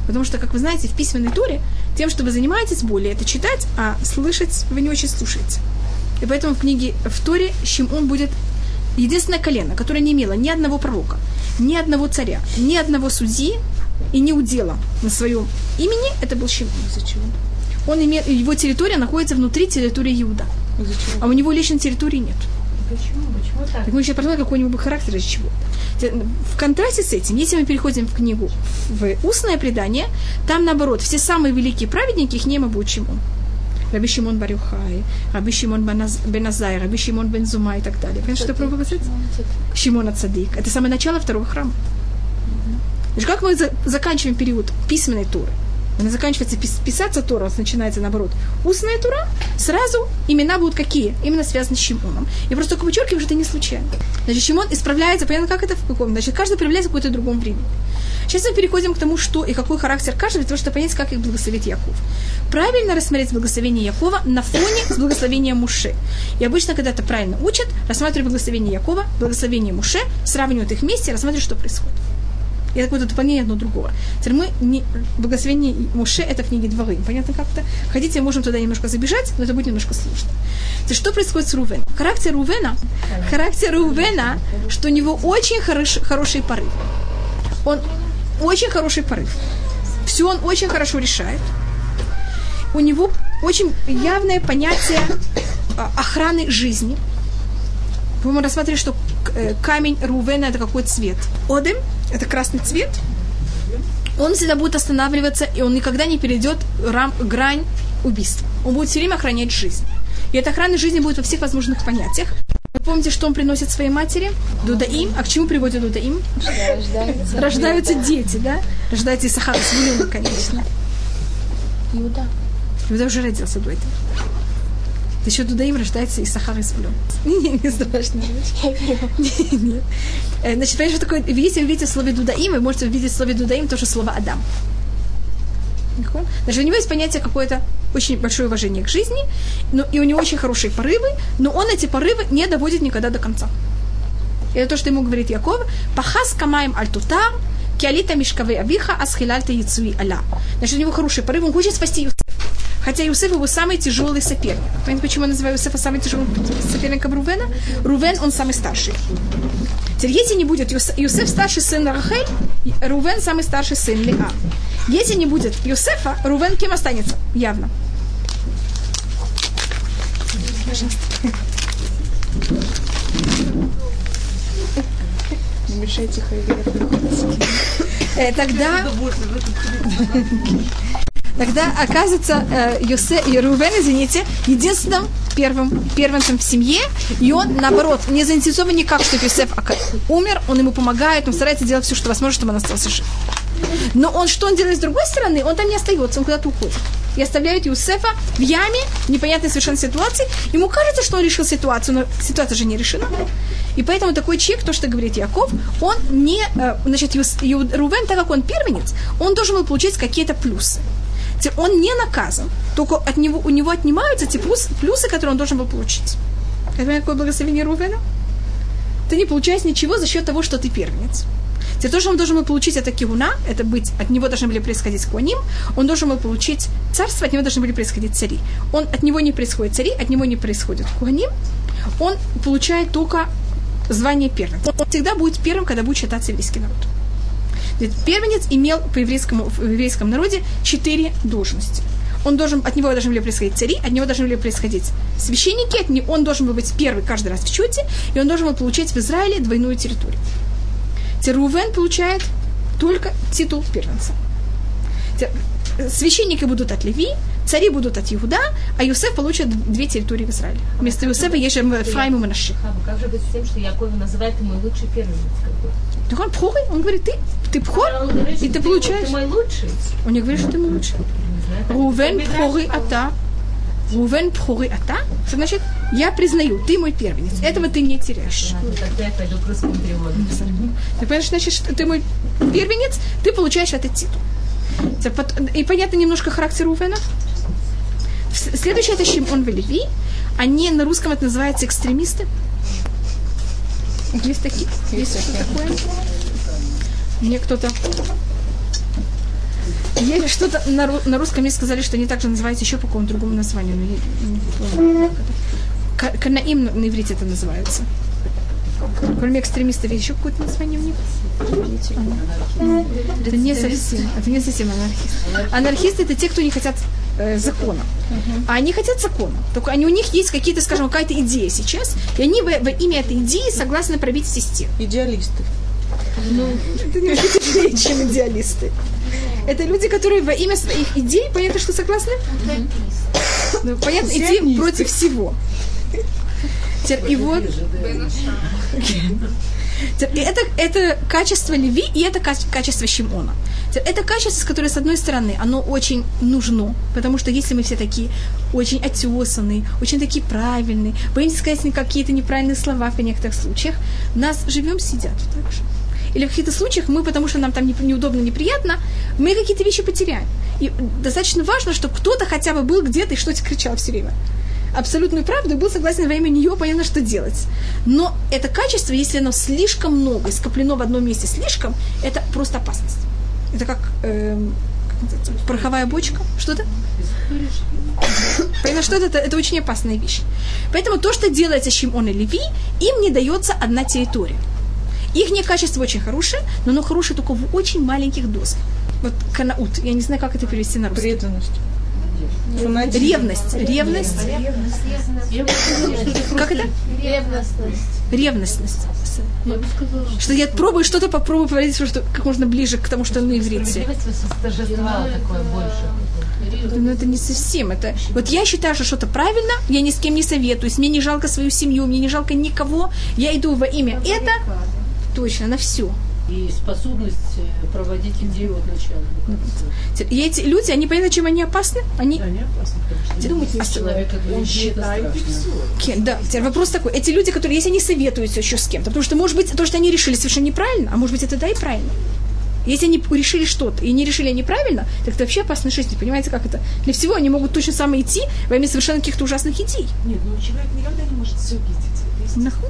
Потому что, как вы знаете, в письменной туре тем, что вы занимаетесь более, это читать, а слышать вы не очень слушаете. И поэтому в книге в Торе Шимон будет единственное колено, которое не имело ни одного пророка, ни одного царя, ни одного судьи и ни удела на своем имени, это был Шимон. Зачем? Он имеет, его территория находится внутри территории Иуда. Зачем? А у него личной территории нет. Почему? Почему так? Так мы сейчас посмотрим, какой у него характер из чего. В контрасте с этим, если мы переходим в книгу в устное предание, там наоборот, все самые великие праведники, их не будет чему. Раби Шимон Барюхай, Раби Шимон Беназай, Раби Шимон Бензума и так далее. Понимаете, что я пробую сказать? Шимона Цадик. Это самое начало второго храма. Значит, как мы за, заканчиваем период письменной туры? Она заканчивается писаться Тора, у нас начинается наоборот. Устная Тура, сразу имена будут какие? Именно связаны с Шимоном. И просто только подчеркиваю, что это не случайно. Значит, Шимон исправляется, понятно, как это в каком? Значит, каждый проявляется в каком-то другом времени. Сейчас мы переходим к тому, что и какой характер каждого, для того, чтобы понять, как их благословить Яков. Правильно рассмотреть благословение Якова на фоне с благословением Муше. И обычно, когда это правильно учат, рассматривают благословение Якова, благословение Муше, сравнивают их вместе рассматривают, что происходит. И это какое-то дополнение одно другого. Теперь мы не... Благословение Муше – это книги дворы. Понятно как-то? Хотите, можем туда немножко забежать, но это будет немножко сложно. Теперь что происходит с Рувеном? Характер Рувена, характер Рувена, что у него очень хорош, хороший порыв. Он очень хороший порыв. Все он очень хорошо решает. У него очень явное понятие а, охраны жизни. Мы рассмотрели, что э, камень Рувена это какой цвет? Одем это красный цвет, он всегда будет останавливаться, и он никогда не перейдет рам, грань убийства. Он будет все время охранять жизнь. И эта охрана жизни будет во всех возможных понятиях. Вы помните, что он приносит своей матери? Дудаим. А к чему приводит Дудаим? Рождаются, Рождаются дети, да? Рождается Исахар с конечно. Иуда. Иуда уже родился до этого. Еще Дудаим рождается из Сахара из Не, не страшно. Нет, нет. Э, значит, понимаешь, что такое, если вы видите в слове Дудаим, вы можете увидеть в слове Дудаим тоже слово Адам. Значит, у него есть понятие какое-то очень большое уважение к жизни, но, и у него очень хорошие порывы, но он эти порывы не доводит никогда до конца. И это то, что ему говорит Яков. Пахас камаем альтутар, киалита мишкавы авиха, асхилальта яцуи аля. Значит, у него хороший порыв, он хочет спасти. Хотя Юсеф его самый тяжелый соперник. Понимаете, почему я называю Юсефа самым тяжелым соперником Рувена? Рувен, он самый старший. Теперь, если не будет Юсеф старший сын Рахель, Рувен самый старший сын Леа. Если не будет Юсефа, Рувен кем останется? Явно. Не мешайте Хайвер. Э, тогда... Тогда оказывается э, Йосе, Рувен, извините, единственным первым первенцем в семье, и он, наоборот, не заинтересован никак, что Йосеф умер, он ему помогает, он старается делать все, что возможно, чтобы он остался жив. Но он что он делает с другой стороны? Он там не остается, он куда-то уходит. И оставляет Юсефа в яме, в непонятной совершенно ситуации. Ему кажется, что он решил ситуацию, но ситуация же не решена. И поэтому такой человек, то, что говорит Яков, он не, э, значит, Рувен, так как он первенец, он должен был получить какие-то плюсы он не наказан, только от него, у него отнимаются те плюсы, плюсы, которые он должен был получить. Это какое благословение Рувена? Ты не получаешь ничего за счет того, что ты первенец. Теперь то, что он должен был получить, это кивуна, это быть, от него должны были происходить куаним, он должен был получить царство, от него должны были происходить цари. Он, от него не происходит цари, от него не происходит куаним, он получает только звание первенца. Он всегда будет первым, когда будет считаться еврейский народ. Первенец имел по еврейскому, в еврейском народе четыре должности. Он должен, от него должны были происходить цари, от него должны были происходить священники, от него, он должен был быть первый каждый раз в чете, и он должен был получать в Израиле двойную территорию. Терувен получает только титул первенца. Те- Священники будут от Леви, цари будут от Иуда, а Юсеф получит две территории в Израиле. Вместо Юсефа есть Ефраим и как же быть с тем, что Яков называет мой лучший первенец? Так он пхоры, он говорит, ты, ты пхор, говорит, и ты получаешь. Ты мой лучший. Он не говорит, что ты мой лучший. Рувен Мидраш пхоры сказал. ата. Рувен пхоры ата. Что значит? Я признаю, ты мой первенец. Этого ты не теряешь. Тогда я пойду к русскому переводу. Ты понимаешь, значит, что ты мой первенец, ты получаешь этот титул. И понятно немножко характер Рувена. Следующее это Шимон Велеви. Они на русском это называется экстремисты. Есть такие? Есть что такое? Мне кто-то... Еле что-то на, на русском мне сказали, что они также называются еще по какому-то другому названию. но я не помню, Канаим на иврите это называется. Кроме экстремистов, есть еще какое-то название у них? Это не совсем, это не совсем анархисты. Анархисты это те, кто не хотят э, закона. А они хотят закона. Только они, у них есть какие-то, скажем, какая-то идея сейчас, и они во, во имя этой идеи согласны пробить систему. Идеалисты. Это немножко тяжелее, чем идеалисты. Это люди, которые во имя своих идей, понятно, что согласны? Ну, понятно, идти против всего. И вот... И это, это качество Леви, и это каче- качество Шимона. Это качество, которое, с одной стороны, оно очень нужно, потому что если мы все такие очень отесанные, очень такие правильные, боимся сказать какие-то неправильные слова в некоторых случаях, нас живем, сидят так же. Или в каких-то случаях мы, потому что нам там не- неудобно, неприятно, мы какие-то вещи потеряем. И достаточно важно, чтобы кто-то хотя бы был где-то и что-то кричал все время абсолютную правду и был согласен во имя нее, понятно, что делать. Но это качество, если оно слишком много скоплено в одном месте слишком, это просто опасность. Это как, называется, пороховая бочка. Что-то? Понятно, что это, это очень опасная вещь. Поэтому то, что делается Шимон и Леви, им не дается одна территория. Их качество очень хорошее, но оно хорошее только в очень маленьких дозах. Вот канаут, я не знаю, как это перевести на русский. Преданность. Фанатизм. Ревность, ревность. Как это? Ревностность. Ревностность. Я бы сказала. Что я пробую что-то, попробую говорить, что как можно ближе к тому, что на иврите. Справедливость восторжествовала такое больше. Но это не совсем. Это... Вот я считаю, что что-то правильно, я ни с кем не советуюсь, мне не жалко свою семью, мне не жалко никого. Я иду во имя это точно на все. И способность э, проводить идею от начала. И эти люди, они понятно, чем они опасны? Они Они опасны, потому что думаете, если человек Он это считает и все. Кен, да, теперь вопрос такой. Эти люди, которые, если они советуются еще с кем-то, потому что, может быть, то, что они решили совершенно неправильно, а может быть, это да и правильно. Если они решили что-то и не решили неправильно, так это вообще опасная жизнь. Понимаете, как это? Для всего они могут точно самое идти во имя совершенно каких-то ужасных идей. Нет, ну человек никогда не может все видеть. Нахуй.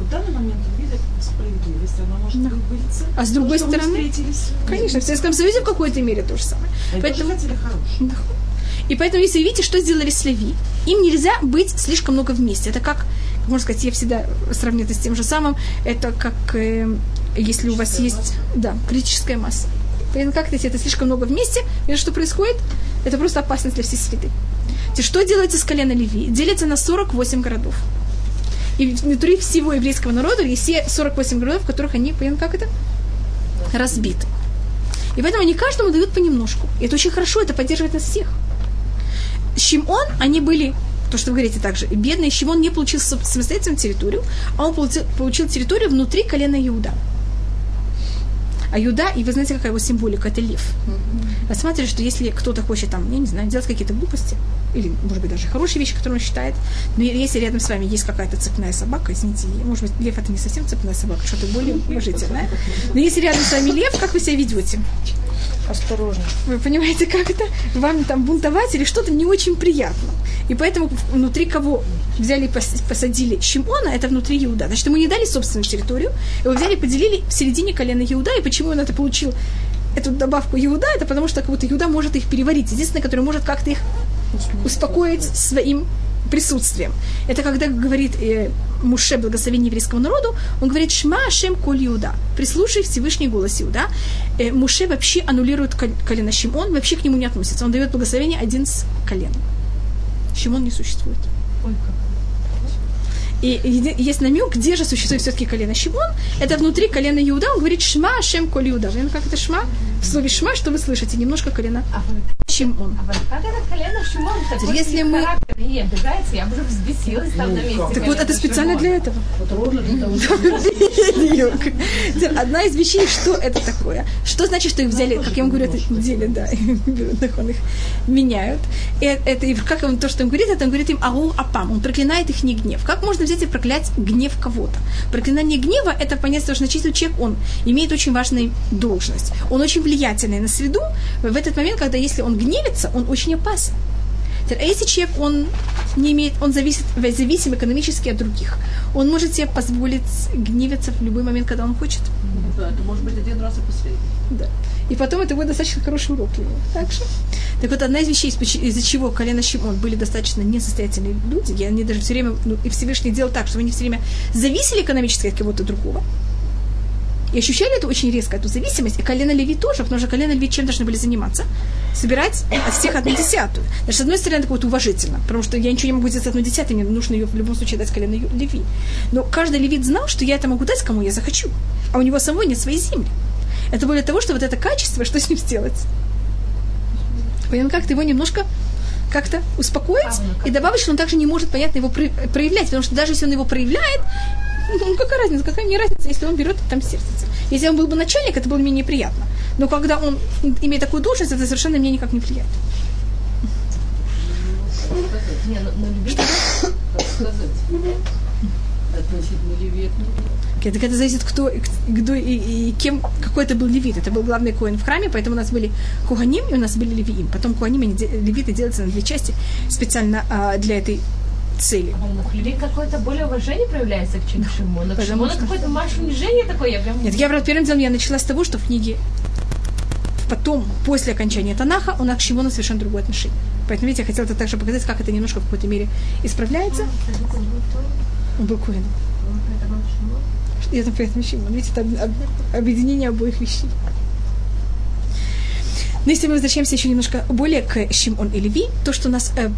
В данный момент он справедливость, она может Да. быть. А с другой мы стороны. Конечно, в Советском Союзе в какой-то мере то же самое. Они Поэтому- тоже хотели. Нахуй. И поэтому, если видите, что сделали с Леви, им нельзя быть слишком много вместе. Это как, можно сказать, я всегда сравню это с тем же самым, это как э, если у вас есть, да, критическая масса. Понятно, как если это слишком много вместе, и что происходит? Это просто опасность для всей среды. Что делается с колена Леви? Делится на 48 городов. И внутри всего еврейского народа есть все 48 городов, в которых они, понятно, как это? Разбиты. И поэтому они каждому дают понемножку. И это очень хорошо, это поддерживает нас всех. Шимон, они были, то, что вы говорите также, бедный Шимон не получил сам- самостоятельную территорию, а он получил территорию внутри колена Иуда. А Юда, и вы знаете, какая его символика, это лев. Рассматривали, что если кто-то хочет там, я не знаю, делать какие-то глупости, или, может быть, даже хорошие вещи, которые он считает, но если рядом с вами есть какая-то цепная собака, извините, может быть, лев это не совсем цепная собака, что-то более уважительное, но если рядом с вами лев, как вы себя ведете? Осторожно. Вы понимаете, как это? Вам там бунтовать или что-то не очень приятно. И поэтому внутри кого взяли и пос- посадили Шимона, это внутри Иуда. Значит, ему не дали собственную территорию, его взяли и поделили в середине колена Иуда. И почему он это получил, эту добавку Иуда, это потому что как будто Иуда может их переварить. Единственное, который может как-то их успокоить своим присутствием. Это когда говорит э, Муше благословение еврейскому народу, он говорит «Шма Ашем коль Иуда». Прислушай Всевышний голос Иуда. Э, Муше вообще аннулирует кол- колено Шимон, вообще к нему не относится. Он дает благословение один с колен. Шимон не существует. Ой, как И есть намек, где же существует все-таки колено Шимон. Это внутри колена Иуда. Он говорит Шма, Шем, Коль Иуда. Вы как это Шма? В слове Шма, что вы слышите? Немножко колено А Шимон. а как это колено Шимон? Такой Если мы- характер не обижается, я бы уже взбесилась там на месте. Так вот, это специально для этого. Одна из вещей, что это такое. Что значит, что их взяли, как я вам говорю, это делят, да, он их меняют. И это, и как он, то, что он говорит, это он говорит им агу апам, он проклинает их не гнев. Как можно взять и проклять гнев кого-то? Проклинание гнева, это понятно, что значит, человек, он имеет очень важную должность. Он очень влиятельный на среду в этот момент, когда если он гневится, он очень опасен. А если человек, он не имеет, он зависит, зависим экономически от других, он может себе позволить гневиться в любой момент, когда он хочет. Да, это может быть один раз и последний. Да. И потом это будет достаточно хороший урок для него. Так что. Так вот, одна из вещей, из- из-за чего колено Шимон были достаточно несостоятельные люди, и они даже все время, ну, и Всевышний делал так, что они все время зависели экономически от кого-то другого. И ощущали это очень резко, эту зависимость. И колено Леви тоже, потому что колено Леви чем должны были заниматься? Собирать от всех одну десятую. Даже с одной стороны, это вот уважительно, потому что я ничего не могу сделать с одной десятой, мне нужно ее в любом случае дать колено Леви. Но каждый левит знал, что я это могу дать, кому я захочу. А у него самого нет своей земли. Это для того, что вот это качество, что с ним сделать? Понятно, как-то его немножко как-то успокоить и добавить, что он также не может, понятно, его про- проявлять, потому что даже если он его проявляет, ну какая разница, какая мне разница, если он берет и там сердце. Если он был бы начальник, это было менее приятно. Но когда он имеет такую должность, это совершенно мне никак не влияет. Не, ну, ну, любить Как сказать? Него. Окей, так это зависит, кто, кто и, и кем, какой это был левит. Это был главный коин в храме, поэтому у нас были куганим и у нас были левиим. Потом куганим и левиты делятся на две части специально а, для этой цели. У людей какое-то более уважение проявляется к. К Потому Шимону что- какое-то марш унижение такое, я прям... Нет, я первым делом я начала с того, что в книге потом, после окончания Танаха, у нас к Шимону совершенно другое отношение. Поэтому, видите, я хотела это также показать, как это немножко в какой-то мере исправляется. Он был коином. И это поэтому Шимон. Видите, это об- об- объединение обоих вещей. Но если мы возвращаемся еще немножко более к Шимон и Леви, то, что у нас э,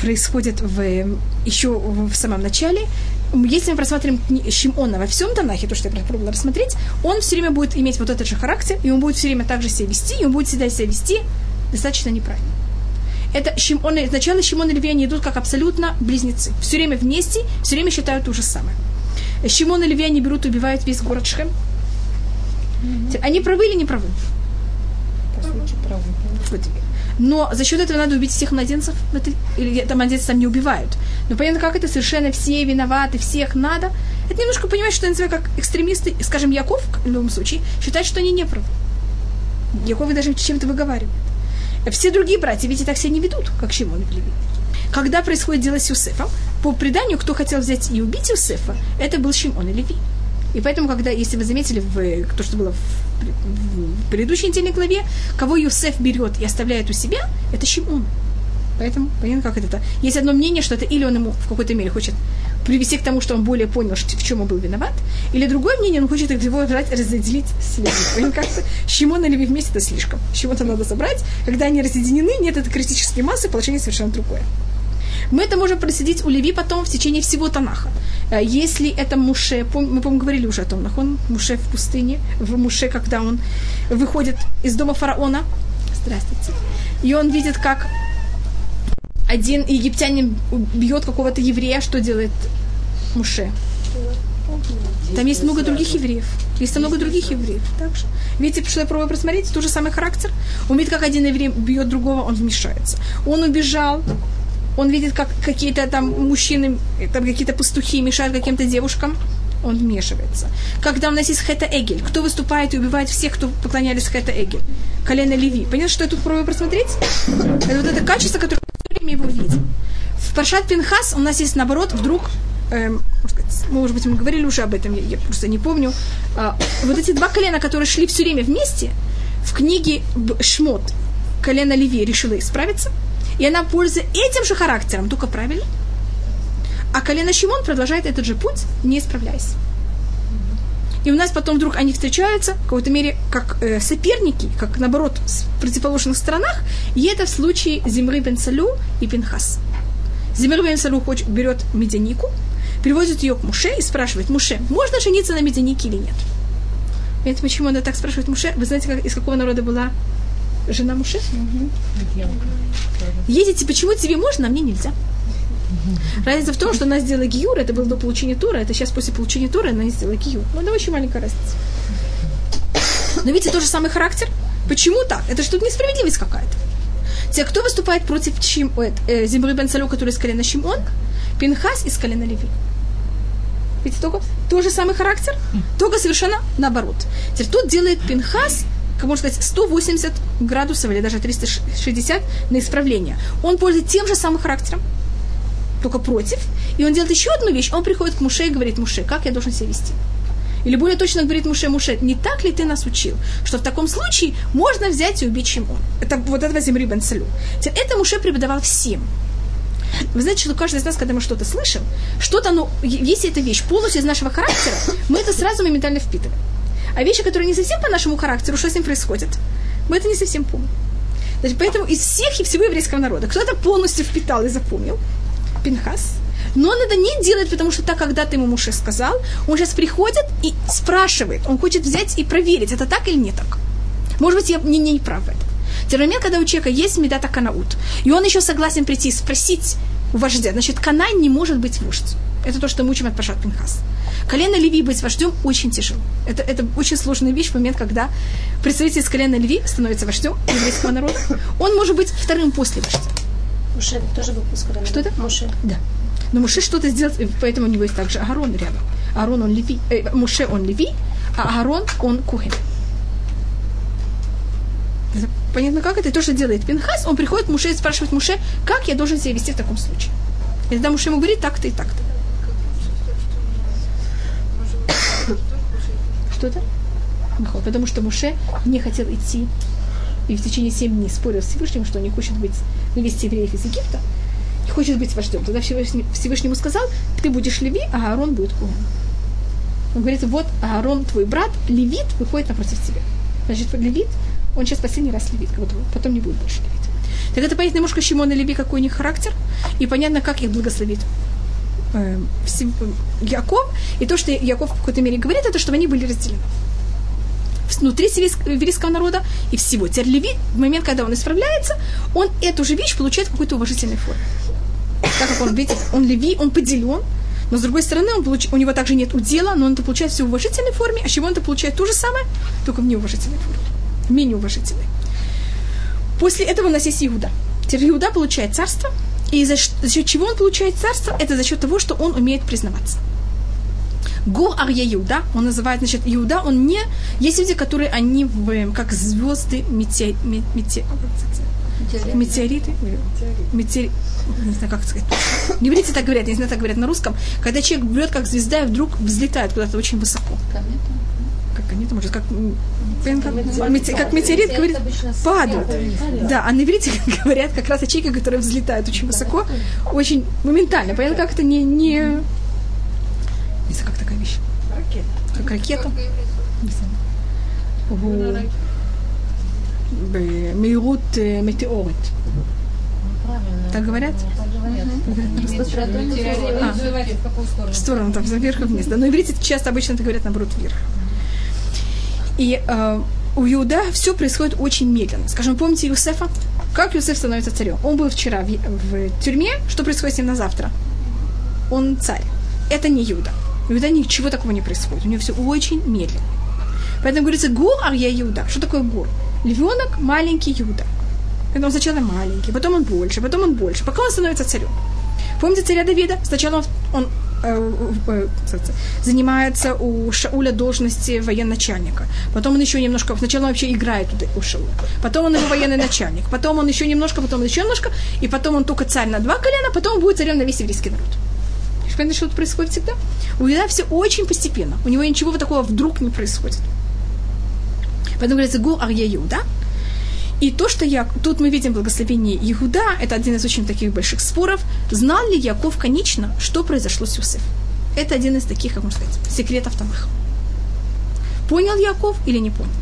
происходит в, э, еще в, самом начале, если мы просматриваем Шимона во всем Танахе, то, что я пробовала рассмотреть, он все время будет иметь вот этот же характер, и он будет все время также себя вести, и он будет всегда себя вести достаточно неправильно. Это Шимон, и- сначала Шимон и Леви, они идут как абсолютно близнецы. Все время вместе, все время считают то же самое. Шимон и Леви, они берут и убивают весь город Шхем. Они правы или не правы? Но за счет этого надо убить всех младенцев, или там младенцев там не убивают. Но понятно, как это совершенно все виноваты, всех надо. Это немножко понимать, что я называю как экстремисты, скажем, Яков, в любом случае, считает, что они не правы. Яков даже чем-то выговаривает. Все другие братья, и так себя не ведут, как Шимон и Леви. Когда происходит дело с Юсефом, по преданию, кто хотел взять и убить Юсефа, это был Шимон и Леви. И поэтому, когда, если вы заметили, в, то, что было в, предыдущей недельной главе, кого Юсеф берет и оставляет у себя, это Шимон. Поэтому, понятно, как это? Есть одно мнение, что это или он ему в какой-то мере хочет привести к тому, что он более понял, в чем он был виноват, или другое мнение, он хочет его разделить следует. Понятно, как-то Шимон и вместе это слишком. Шимона надо собрать. Когда они разъединены, нет этой критической массы, положение совершенно другое. Мы это можем проследить у Леви потом в течение всего Танаха. Э, Если это Муше, мы, по-моему, говорили уже о том, нахон, Муше в пустыне, в Муше, когда он выходит из дома фараона, здравствуйте, и он видит, как один египтянин бьет какого-то еврея, что делает Муше? Там есть много других евреев. Есть много других евреев. Так что, видите, что я пробую просмотреть? Тот же самый характер. Он как один еврей бьет другого, он вмешается. Он убежал, он видит, как какие-то там мужчины, там какие-то пастухи мешают каким-то девушкам, он вмешивается. Когда у нас есть Хета Эгель, кто выступает и убивает всех, кто поклонялись Хета Эгель? Колено Леви. Понятно, что я тут пробую просмотреть? Это вот это качество, которое мы все время его видим. В Паршат Пинхас у нас есть, наоборот, вдруг, эм, может быть, мы говорили уже об этом, я, я просто не помню, а, вот эти два колена, которые шли все время вместе, в книге Шмот колено Леви решила исправиться, и она пользуется этим же характером, только правильно. А колено Шимон продолжает этот же путь, не исправляясь. И у нас потом вдруг они встречаются, в какой-то мере, как э, соперники, как, наоборот, в противоположных сторонах. И это в случае Зимры бен и Пинхас. Зимры бен хочет, берет медянику, приводит ее к Муше и спрашивает, Муше, можно жениться на Медянике или нет? Понимаете, почему она так спрашивает Муше? Вы знаете, как, из какого народа была жена Муше? Едете, почему тебе можно, а мне нельзя? Разница в том, что она сделала гиюр, это было до получения тура, это сейчас после получения тура она сделала гиюр. Ну, это очень маленькая разница. Но видите, тот же самый характер. Почему так? Это тут несправедливость какая-то. Те, кто выступает против Чим, э, Зимры Бен Салю, который из колена Шимон, Пинхас из колена Леви. Видите, только тот же самый характер, только совершенно наоборот. Теперь тут делает Пинхас, как можно сказать, 180 градусов или даже 360 на исправление. Он пользуется тем же самым характером, только против. И он делает еще одну вещь. Он приходит к Муше и говорит, Муше, как я должен себя вести? Или более точно говорит Муше, Муше, не так ли ты нас учил, что в таком случае можно взять и убить Шимон? Это вот этого Земри Бен. Это Муше преподавал всем. Вы знаете, что каждый из нас, когда мы что-то слышим, что-то, ну, если эта вещь полностью из нашего характера, мы это сразу моментально впитываем. А вещи, которые не совсем по нашему характеру, что с ним происходит, мы это не совсем помним. Значит, поэтому из всех и всего еврейского народа кто-то полностью впитал и запомнил, Пинхас, но он это не делает, потому что так когда-то ему муж сказал, он сейчас приходит и спрашивает, он хочет взять и проверить, это так или не так. Может быть, я не, не прав в этом. Тем момент, когда у человека есть медата канаут, и он еще согласен прийти и спросить у вождя, значит, канай не может быть вождь. Это то, что мы учим от Пашат Пинхас. Колено Леви быть вождем очень тяжело. Это, это очень сложная вещь в момент, когда представитель из колена Леви становится вождем еврейского народа. Он может быть вторым после вождя. Муше тоже был из колена. Что это? Муше. Да. Но Муше что-то сделал, поэтому у него есть также Аарон рядом. Аарон он Леви, э, Муше он Леви, а Аарон он Кухин. Понятно, как это? И то, что делает Пинхас, он приходит к Муше и спрашивает Муше, как я должен себя вести в таком случае. И тогда Муше ему говорит так-то и так-то. Что это? Потому что Муше не хотел идти и в течение семь дней спорил с Всевышним, что он не хочет быть, вывести евреев из Египта, и хочет быть вождем. Тогда Всевышний, Всевышнему сказал, ты будешь Леви, а Аарон будет Куэн. Он говорит, вот Аарон, твой брат, Левит, выходит напротив тебя. Значит, Левит, он сейчас последний раз Левит, вот, потом не будет больше Левит. Так это понятно немножко Шимон и Леви, какой у них характер, и понятно, как их благословит э, Яков. И то, что Яков в какой-то мере говорит, это, чтобы они были разделены внутри еврейского народа и всего. Теперь Леви, в момент, когда он исправляется, он эту же вещь получает в какой-то уважительной форме. Так как он, видите, он Леви, он поделен, но с другой стороны, он получ... у него также нет удела, но он это получает все в уважительной форме, а чего он это получает то же самое, только в неуважительной форме. Менее уважительной. После этого у нас есть Иуда. Теперь Иуда получает царство, и за, за счет чего он получает царство? Это за счет того, что он умеет признаваться. Гур Арья Иуда, он называет, значит, Иуда, он не... Есть люди, которые, они в, как звезды мете, мете, метеориты, метеориты, не знаю, как сказать. Не говорите так говорят, не знаю, так говорят на русском. Когда человек берет как звезда и вдруг взлетает куда-то очень высоко. Как комета, может, как, как метеорит говорит, падают. Да, а на иврите говорят как раз ячейки, которые взлетают очень высоко, очень моментально. Понятно, как это не... Не, не как такая вещь. Ракета. Как ракета. Мейрут э, метеорит. Так говорят? А, в сторону, там, вверх и вниз. Да, но иврите часто обычно это говорят, наоборот, вверх. И э, у Иуда все происходит очень медленно. Скажем, помните Юсефа? Как Юсеф становится царем? Он был вчера в, в тюрьме. Что происходит с ним на завтра? Он царь. Это не Юда. Иуда ничего такого не происходит. У него все очень медленно. Поэтому говорится гур арья Иуда. Что такое гур? Львенок маленький Иуда. Это он сначала маленький, потом он больше, потом он больше, пока он становится царем. Помните царя Давида? Сначала он, он занимается у Шауля должности военачальника. Потом он еще немножко, сначала он вообще играет у Шауля. Потом он его военный начальник. Потом он еще немножко, потом еще немножко. И потом он только царь на два колена, потом он будет царем на весь еврейский народ. Понятно, что это происходит всегда? У Иуда все очень постепенно. У него ничего такого вдруг не происходит. Поэтому говорится Гу Арья Иуда. И то, что я... Тут мы видим благословение Иуда, это один из очень таких больших споров. Знал ли Яков конечно, что произошло с Юсеф? Это один из таких, как можно сказать, секретов Танаха. Понял Яков или не понял?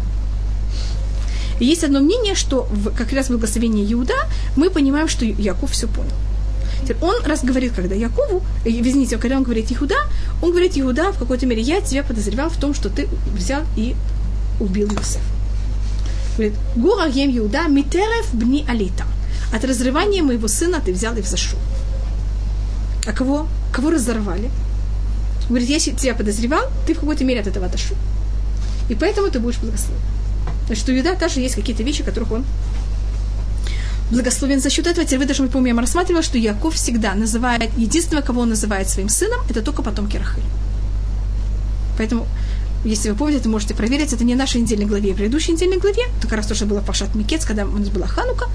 И есть одно мнение, что в, как раз в благословении Иуда мы понимаем, что Яков все понял. Он раз говорит, когда Якову, э, извините, когда он говорит Иуда, он говорит Иуда в какой-то мере, я тебя подозревал в том, что ты взял и убил Иосифа. Гура ем Иуда, митерев бни алита. От разрывания моего сына ты взял и взошел. А кого? Кого разорвали? Говорит, я тебя подозревал, ты в какой-то мере от этого отошел. И поэтому ты будешь благословен. Значит, у Юда также есть какие-то вещи, которых он благословен за счет этого. Теперь вы даже, помню, я рассматривала, что Яков всегда называет, единственного, кого он называет своим сыном, это только потомки Рахель. Поэтому, если вы помните, можете проверить, это не в нашей недельной главе, а в предыдущей недельной главе, это как раз тоже было Пашат Микец, когда у нас была Ханука,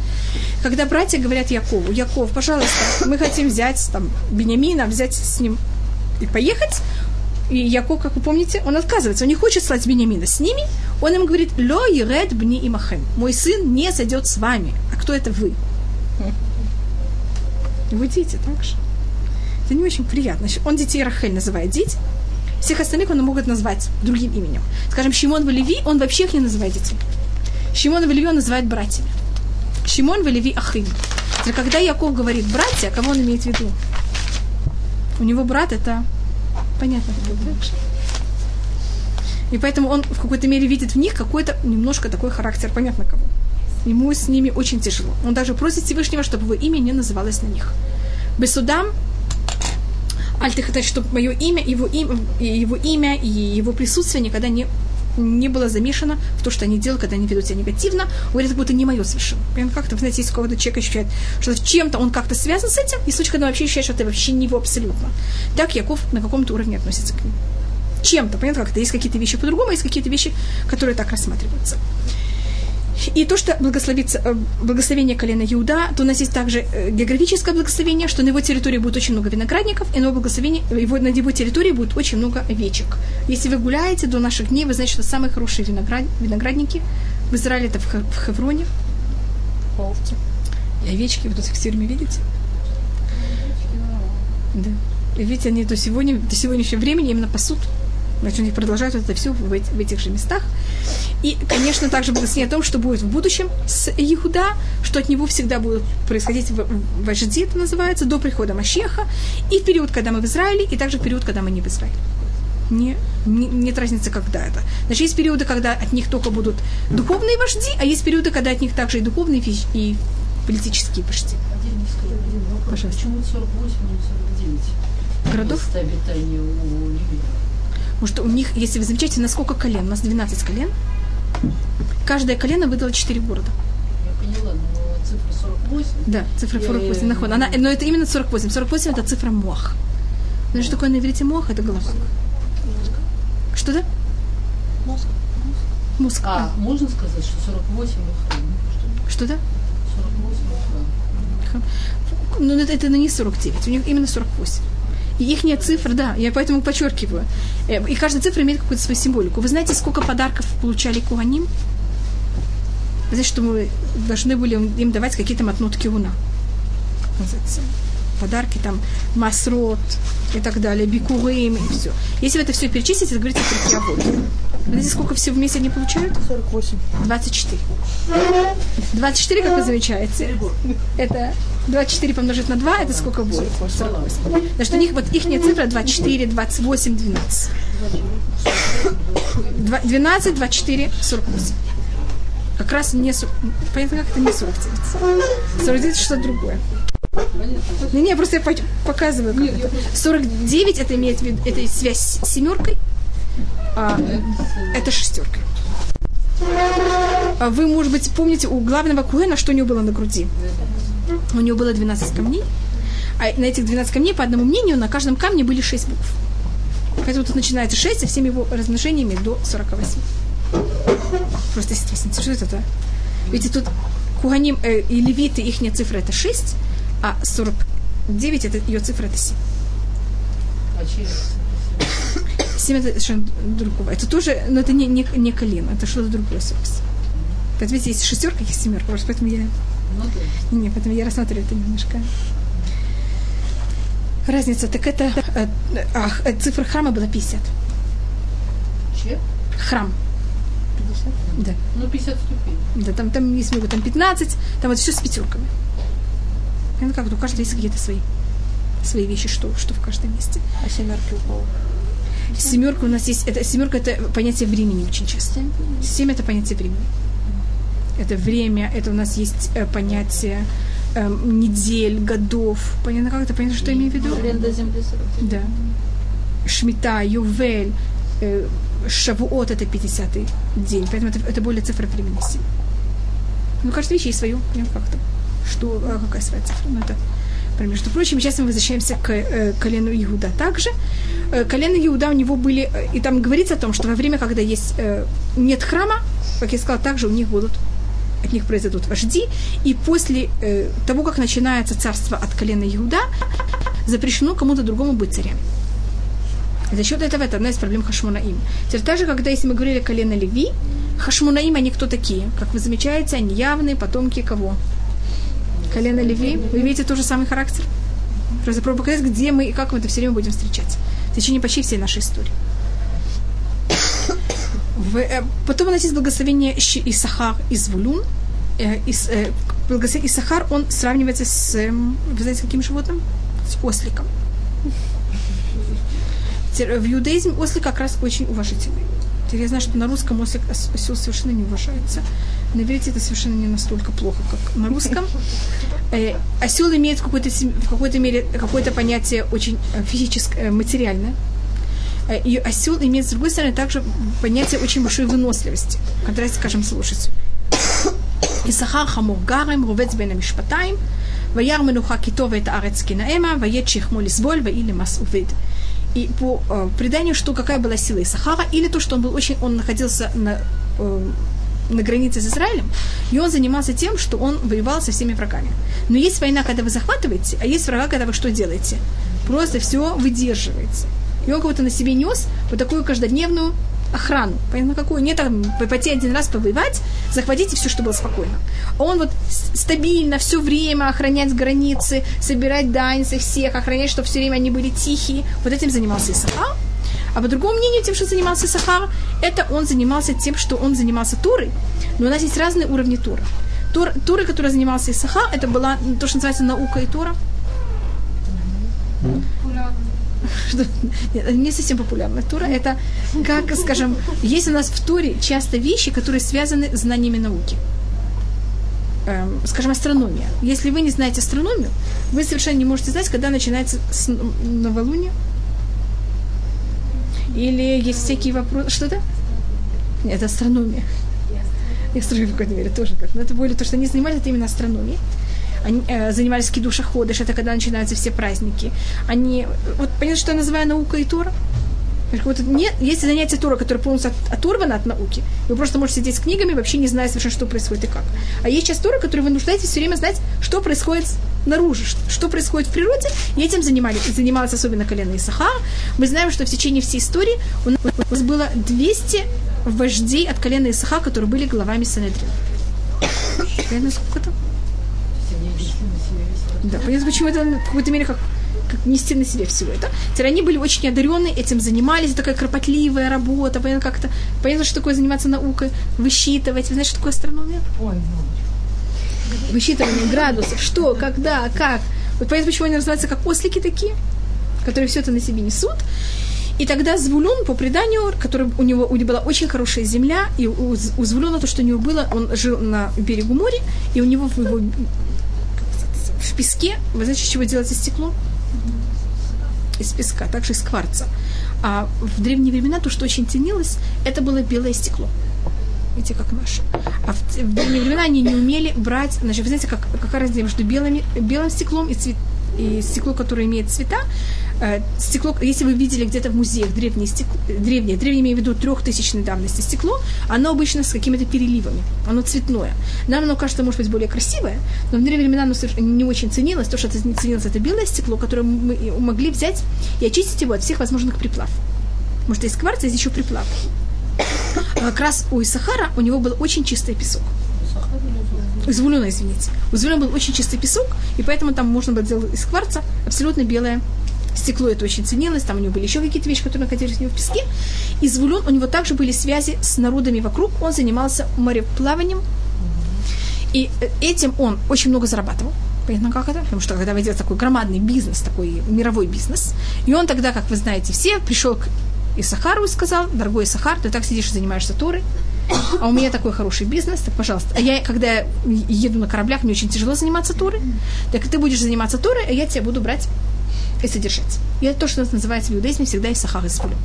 когда братья говорят Якову, Яков, пожалуйста, мы хотим взять там Бениамина, взять с ним и поехать, и Яков, как вы помните, он отказывается, он не хочет слать Бениамина с ними, он им говорит, ло еред бни имахем, мой сын не сойдет с вами, а кто это вы? Вы дети, так же. Это не очень приятно. Он детей Рахель называет дети, всех остальных он может назвать другим именем. Скажем, Шимон Валеви, он вообще их не называет детьми. Шимон Валеви он называет братьями. Шимон Валеви Ахим. Когда Яков говорит братья, кого он имеет в виду? У него брат это понятно. И поэтому он в какой-то мере видит в них какой-то немножко такой характер, понятно кого. Ему с ними очень тяжело. Он даже просит Всевышнего, чтобы его имя не называлось на них. Без судам Аль ты хотят, чтобы мое имя, его, им, его имя и его присутствие никогда не, не было замешано в то, что они делают, когда они ведут себя негативно. Говорит, это будто не мое совершенно. Прям как-то, вы знаете, если какого-то человека ощущает, что чем-то он как-то связан с этим, и случай, когда он вообще ощущает, что это вообще не его абсолютно. Так Яков на каком-то уровне относится к ним. Чем-то, понятно, как это есть какие-то вещи по-другому, есть какие-то вещи, которые так рассматриваются. И то, что благословится, э, благословение колена Иуда, то у нас есть также э, географическое благословение, что на его территории будет очень много виноградников, и на его, благословение, его, на его территории будет очень много овечек. Если вы гуляете до наших дней, вы знаете, что самые хорошие виноград, виноградники в Израиле это в, Хевроне. Овцы. И овечки, вы тут их в тюрьме видите? Да. И видите, они до, сегодня, до сегодняшнего времени именно пасут Значит, они продолжают это все в, этих, в этих же местах. И, конечно, также благословение о том, что будет в будущем с Иуда, что от него всегда будут происходить вожди, это называется, до прихода Машеха, и в период, когда мы в Израиле, и также в период, когда мы не в Израиле. Не, не, нет разницы, когда это. Значит, есть периоды, когда от них только будут духовные вожди, а есть периоды, когда от них также и духовные, и политические вожди. Пожалуйста. Почему 48, а не 49? Городов? обитания у Ливии. Потому что у них, если вы замечаете, на сколько колен? У нас 12 колен. Каждое колено выдало 4 города. Я поняла, но цифра 48. Да, цифра 48. Я, Она, но это именно 48. 48 это цифра мох. Знаешь, что такое на иврите мох? Это голова. Что да? Мозг. Мозг. А, а, можно сказать, что 48 охран? Что да? 48 охран. Ну, это, это не 49, у них именно 48. И их цифра, да, я поэтому подчеркиваю. Э, и каждая цифра имеет какую-то свою символику. Вы знаете, сколько подарков получали Куаним? Знаете, что мы должны были им давать какие-то мотнутки уна. Подарки там, масрот и так далее, бикурым и все. Если вы это все перечислите, это говорится про работу. Знаете, сколько всего вместе они получают? 48. 24. 24, как вы замечаете, это 24 помножить на 2, это сколько будет? 48. Значит, у них вот их цифра 24, 28, 12. 12, 24, 48. Как раз не... Понятно, как это не 49. 49 что-то другое. Не, не, просто я показываю, как это. 49 это имеет в виду, это связь с семеркой, а это шестеркой. А вы, может быть, помните у главного Куэна, что у него было на груди? У него было 12 камней. А на этих 12 камней, по одному мнению, на каждом камне были 6 букв. Поэтому тут начинается 6 со всеми его размножениями до 48. Просто вас интересует это. Видите, тут Куганим э, и левиты, их цифра это 6, а 49 это ее цифра это 7. А 7 это совершенно другого. Это тоже, но это не, не, не колено, это что-то другое, собственно. Поэтому, видите, есть шестерка, есть семерка, просто поэтому я... Да. Не, поэтому я рассматриваю это немножко. Разница, так это... Э, а, а, цифра храма была 50. Че? Храм. 50? Да. Ну, 50 ступеней. Да, там, там есть много, там 15, там вот все с пятерками. Ну как, у каждого есть какие-то свои. свои вещи, что, что в каждом месте. А семерки у кого? Семерка у нас есть, это семерка это понятие времени очень часто. Семь это понятие времени. Это время, это у нас есть э, понятие э, недель, годов. Понятно, как это понятно, что я имею в виду? Аренда земли 40 Да. Шмита, Ювель, э, Шавуот это 50-й день. Поэтому это, это более цифра времени семь. Ну, каждая вещь есть свою, прям как-то. Что, а какая своя цифра? Ну, это между прочим, сейчас мы возвращаемся к э, колену Иуда. Также э, колено Иуда у него были, э, и там говорится о том, что во время, когда есть э, нет храма, как я сказала, также у них будут от них произойдут вожди, и после э, того, как начинается царство от колена Иуда, запрещено кому-то другому быть царем. За счет этого это одна из проблем Хашмунаим. Теперь также, когда если мы говорили колено Леви, Хашмунаим, они кто такие? Как вы замечаете, они явные потомки кого? Колено Леви. Вы видите тот же самый характер? Просто пробую показать, где мы и как мы это все время будем встречать. В течение почти всей нашей истории. В, э, потом у нас есть благословение Исахар и Звулун. Э, Ис- э, благословение Исахар, он сравнивается с, эм, вы знаете, каким животным? С осликом. В иудаизме ослик как раз очень уважительный. Теперь я знаю, что на русском ослик ос- осел совершенно не уважается. На иврите это совершенно не настолько плохо, как на русском. Э, осел имеет в какой-то, сем- в какой-то мере какое-то понятие очень э, физическое, э, материальное. Э, И осел имеет, с другой стороны, также понятие очень большой выносливости. В контрасте, скажем, с лошадью. יששכר חמור גרם, רובץ בין המשפטיים, וירא מנוחה כי טוב את הארץ כנאמה, ויית שכמו לסבול, ואי למס עובד. и по э, преданию, что какая была сила Исахара, или то, что он был очень, он находился на, э, на границе с Израилем, и он занимался тем, что он воевал со всеми врагами. Но есть война, когда вы захватываете, а есть врага, когда вы что делаете? Просто все выдерживаете. И он как-то на себе нес вот такую каждодневную охрану. Понятно, какую? Не там пойти один раз повоевать, захватите все, что было спокойно. Он вот стабильно все время охранять границы, собирать дань со всех, охранять, чтобы все время они были тихие. Вот этим занимался Исахар. А по другому мнению, тем, что занимался Исахар, это он занимался тем, что он занимался Турой. Но у нас есть разные уровни Тура. Тур, Туры, которой занимался Исахар, это была то, что называется наука и Тура. Не совсем популярная Тура. Это, как, скажем, есть у нас в Туре часто вещи, которые связаны с знаниями науки. Эм, скажем, астрономия. Если вы не знаете астрономию, вы совершенно не можете знать, когда начинается с- новолуние. Или есть всякие вопросы. Что-то? Нет, астрономия. И астрономия в какой-то мере тоже как. Но это более то, что они занимались, это именно астрономией. Они э, занимались кидуша ходыш, это когда начинаются все праздники. Они, вот понятно, что я называю наука и Тора? Вот нет, есть занятие Тора, которое полностью от- оторвано от науки. Вы просто можете сидеть с книгами, вообще не зная совершенно, что происходит и как. А есть часть Тора, которой вы нуждаетесь все время знать, что происходит снаружи, ш- что происходит в природе, и этим занимали, занималась особенно колено Исахара. Мы знаем, что в течение всей истории у нас, у нас было 200 вождей от колена Исаха, которые были главами Санедрина. Сколько там? Да, понятно, почему это в какой-то мере как, как нести на себе все это. Теперь они были очень одаренные, этим занимались, такая кропотливая работа, понятно, как-то, понятно, что такое заниматься наукой, высчитывать. Вы знаете, что такое астрономия? Ой, Высчитывание градусов, что, когда, как. Вот понятно, почему они называются как ослики такие, которые все это на себе несут. И тогда Звулун, по преданию, который у него, у него была очень хорошая земля, и у, у Звулуна то, что у него было, он жил на берегу моря, и у него в, его, в песке, вы знаете, из чего делается стекло? Из песка, также из кварца. А в древние времена то, что очень ценилось, это было белое стекло. Видите, как наше. А в, в древние времена они не умели брать, значит, вы знаете, как, какая разница между белыми, белым стеклом и, цвет, и стекло, которое имеет цвета. Э, стекло, если вы видели где-то в музеях древнее стекло, древнее, древнее имею в виду трехтысячной давности стекло, оно обычно с какими-то переливами, оно цветное. Нам оно кажется, может быть, более красивое, но в древние времена оно не очень ценилось. То, что это не ценилось, это белое стекло, которое мы могли взять и очистить его от всех возможных приплав. Может, из кварца есть еще приплав. А как раз у Исахара у него был очень чистый песок. У Звулюна, извините. У Звулюна был очень чистый песок, и поэтому там можно было сделать из кварца абсолютно белое стекло. Это очень ценилось. Там у него были еще какие-то вещи, которые находились у него в песке. И Звулюн, у него также были связи с народами вокруг. Он занимался мореплаванием. И э, этим он очень много зарабатывал. Понятно, как это? Потому что когда ведется такой громадный бизнес, такой мировой бизнес, и он тогда, как вы знаете все, пришел к Исахару и сказал, дорогой Исахар, ты так сидишь и занимаешься Торой, а у меня такой хороший бизнес, так, пожалуйста. А я, когда еду на кораблях, мне очень тяжело заниматься Торой, так ты будешь заниматься Торой, а я тебя буду брать и содержать. И это то, что нас называется в иудаизме всегда и Звулун.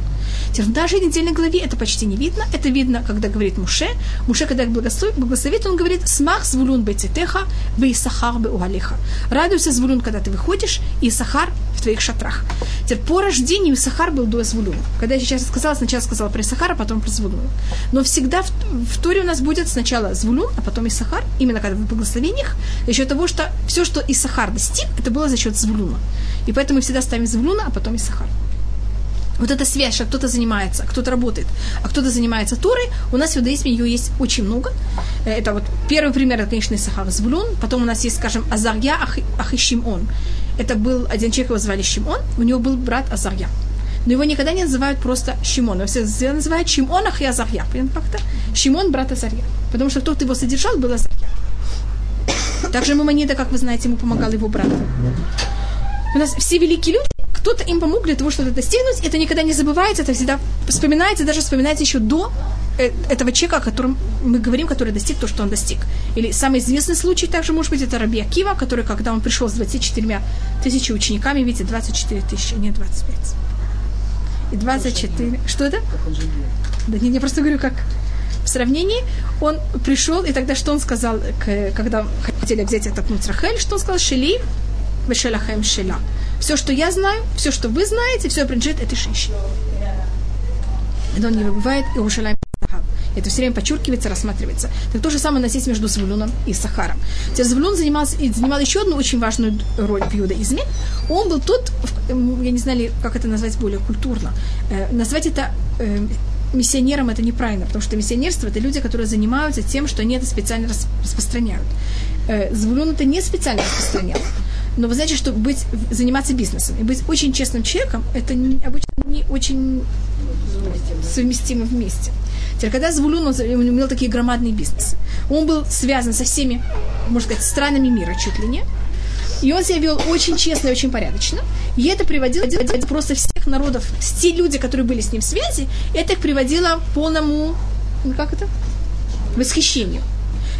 Теперь в недельной главе это почти не видно. Это видно, когда говорит Муше. Муше, когда благословит, благословит он говорит «Смах звулун бецитеха, вы Исахар бы уалиха». Радуйся, звулун, когда ты выходишь, и Исахар в твоих шатрах. Теперь по рождению Исахар был до Звулуна. Когда я сейчас сказала, сначала сказала про Исахара, потом про Звулуна. Но всегда в, в Торе у нас будет сначала Звулун, а потом Исахар, именно когда в благословениях, за счет того, что все, что Исахар достиг, это было за счет Звулуна. И поэтому мы всегда ставим Звулуна, а потом Исахар вот эта связь, что кто-то занимается, кто-то работает, а кто-то занимается Торой, у нас в иудаизме ее есть очень много. Э, это вот первый пример, это, конечно, Исахар Звулун. Потом у нас есть, скажем, Азарья Ах, Шимон. Это был один человек, его звали Шимон, у него был брат Азарья. Но его никогда не называют просто Шимон. Его все называют Шимон Ах Азарья. Понятно как-то? Шимон, брат Азарья. Потому что тот, кто его содержал, был Азарья. Также Мамонида, как вы знаете, ему помогал его брат. У нас все великие люди, кто-то им помог для того, чтобы это достигнуть. Это никогда не забывается, это всегда вспоминается, даже вспоминается еще до э, этого человека, о котором мы говорим, который достиг то, что он достиг. Или самый известный случай также может быть это Раби Акива, который, когда он пришел с 24 тысячи учениками, видите, 24 тысячи, не 25. И 24... Что это? Да не, я просто говорю, как в сравнении, он пришел, и тогда что он сказал, когда хотели взять этот Нуцрахель, что он сказал? Шели, вешелахем шела. Все, что я знаю, все, что вы знаете, все принадлежит этой женщине. Но он не выбывает Иерушалайм это все время подчеркивается, рассматривается. Так то же самое есть между Звулуном и Сахаром. Теперь Звулун занимался, и занимал еще одну очень важную роль в иудаизме. Он был тот, я не знаю, как это назвать более культурно, э, назвать это э, миссионером это неправильно, потому что миссионерство это люди, которые занимаются тем, что они это специально распространяют. Э, Звулун это не специально распространял. Но вы знаете, что быть, заниматься бизнесом и быть очень честным человеком, это не, обычно не очень совместимо вместе. Теперь, когда Звулун, он имел такие громадные бизнесы, он был связан со всеми, можно сказать, странами мира чуть ли не, и он себя вел очень честно и очень порядочно. И это приводило просто всех народов, те люди, которые были с ним в связи, это их приводило к полному, ну как это, восхищению.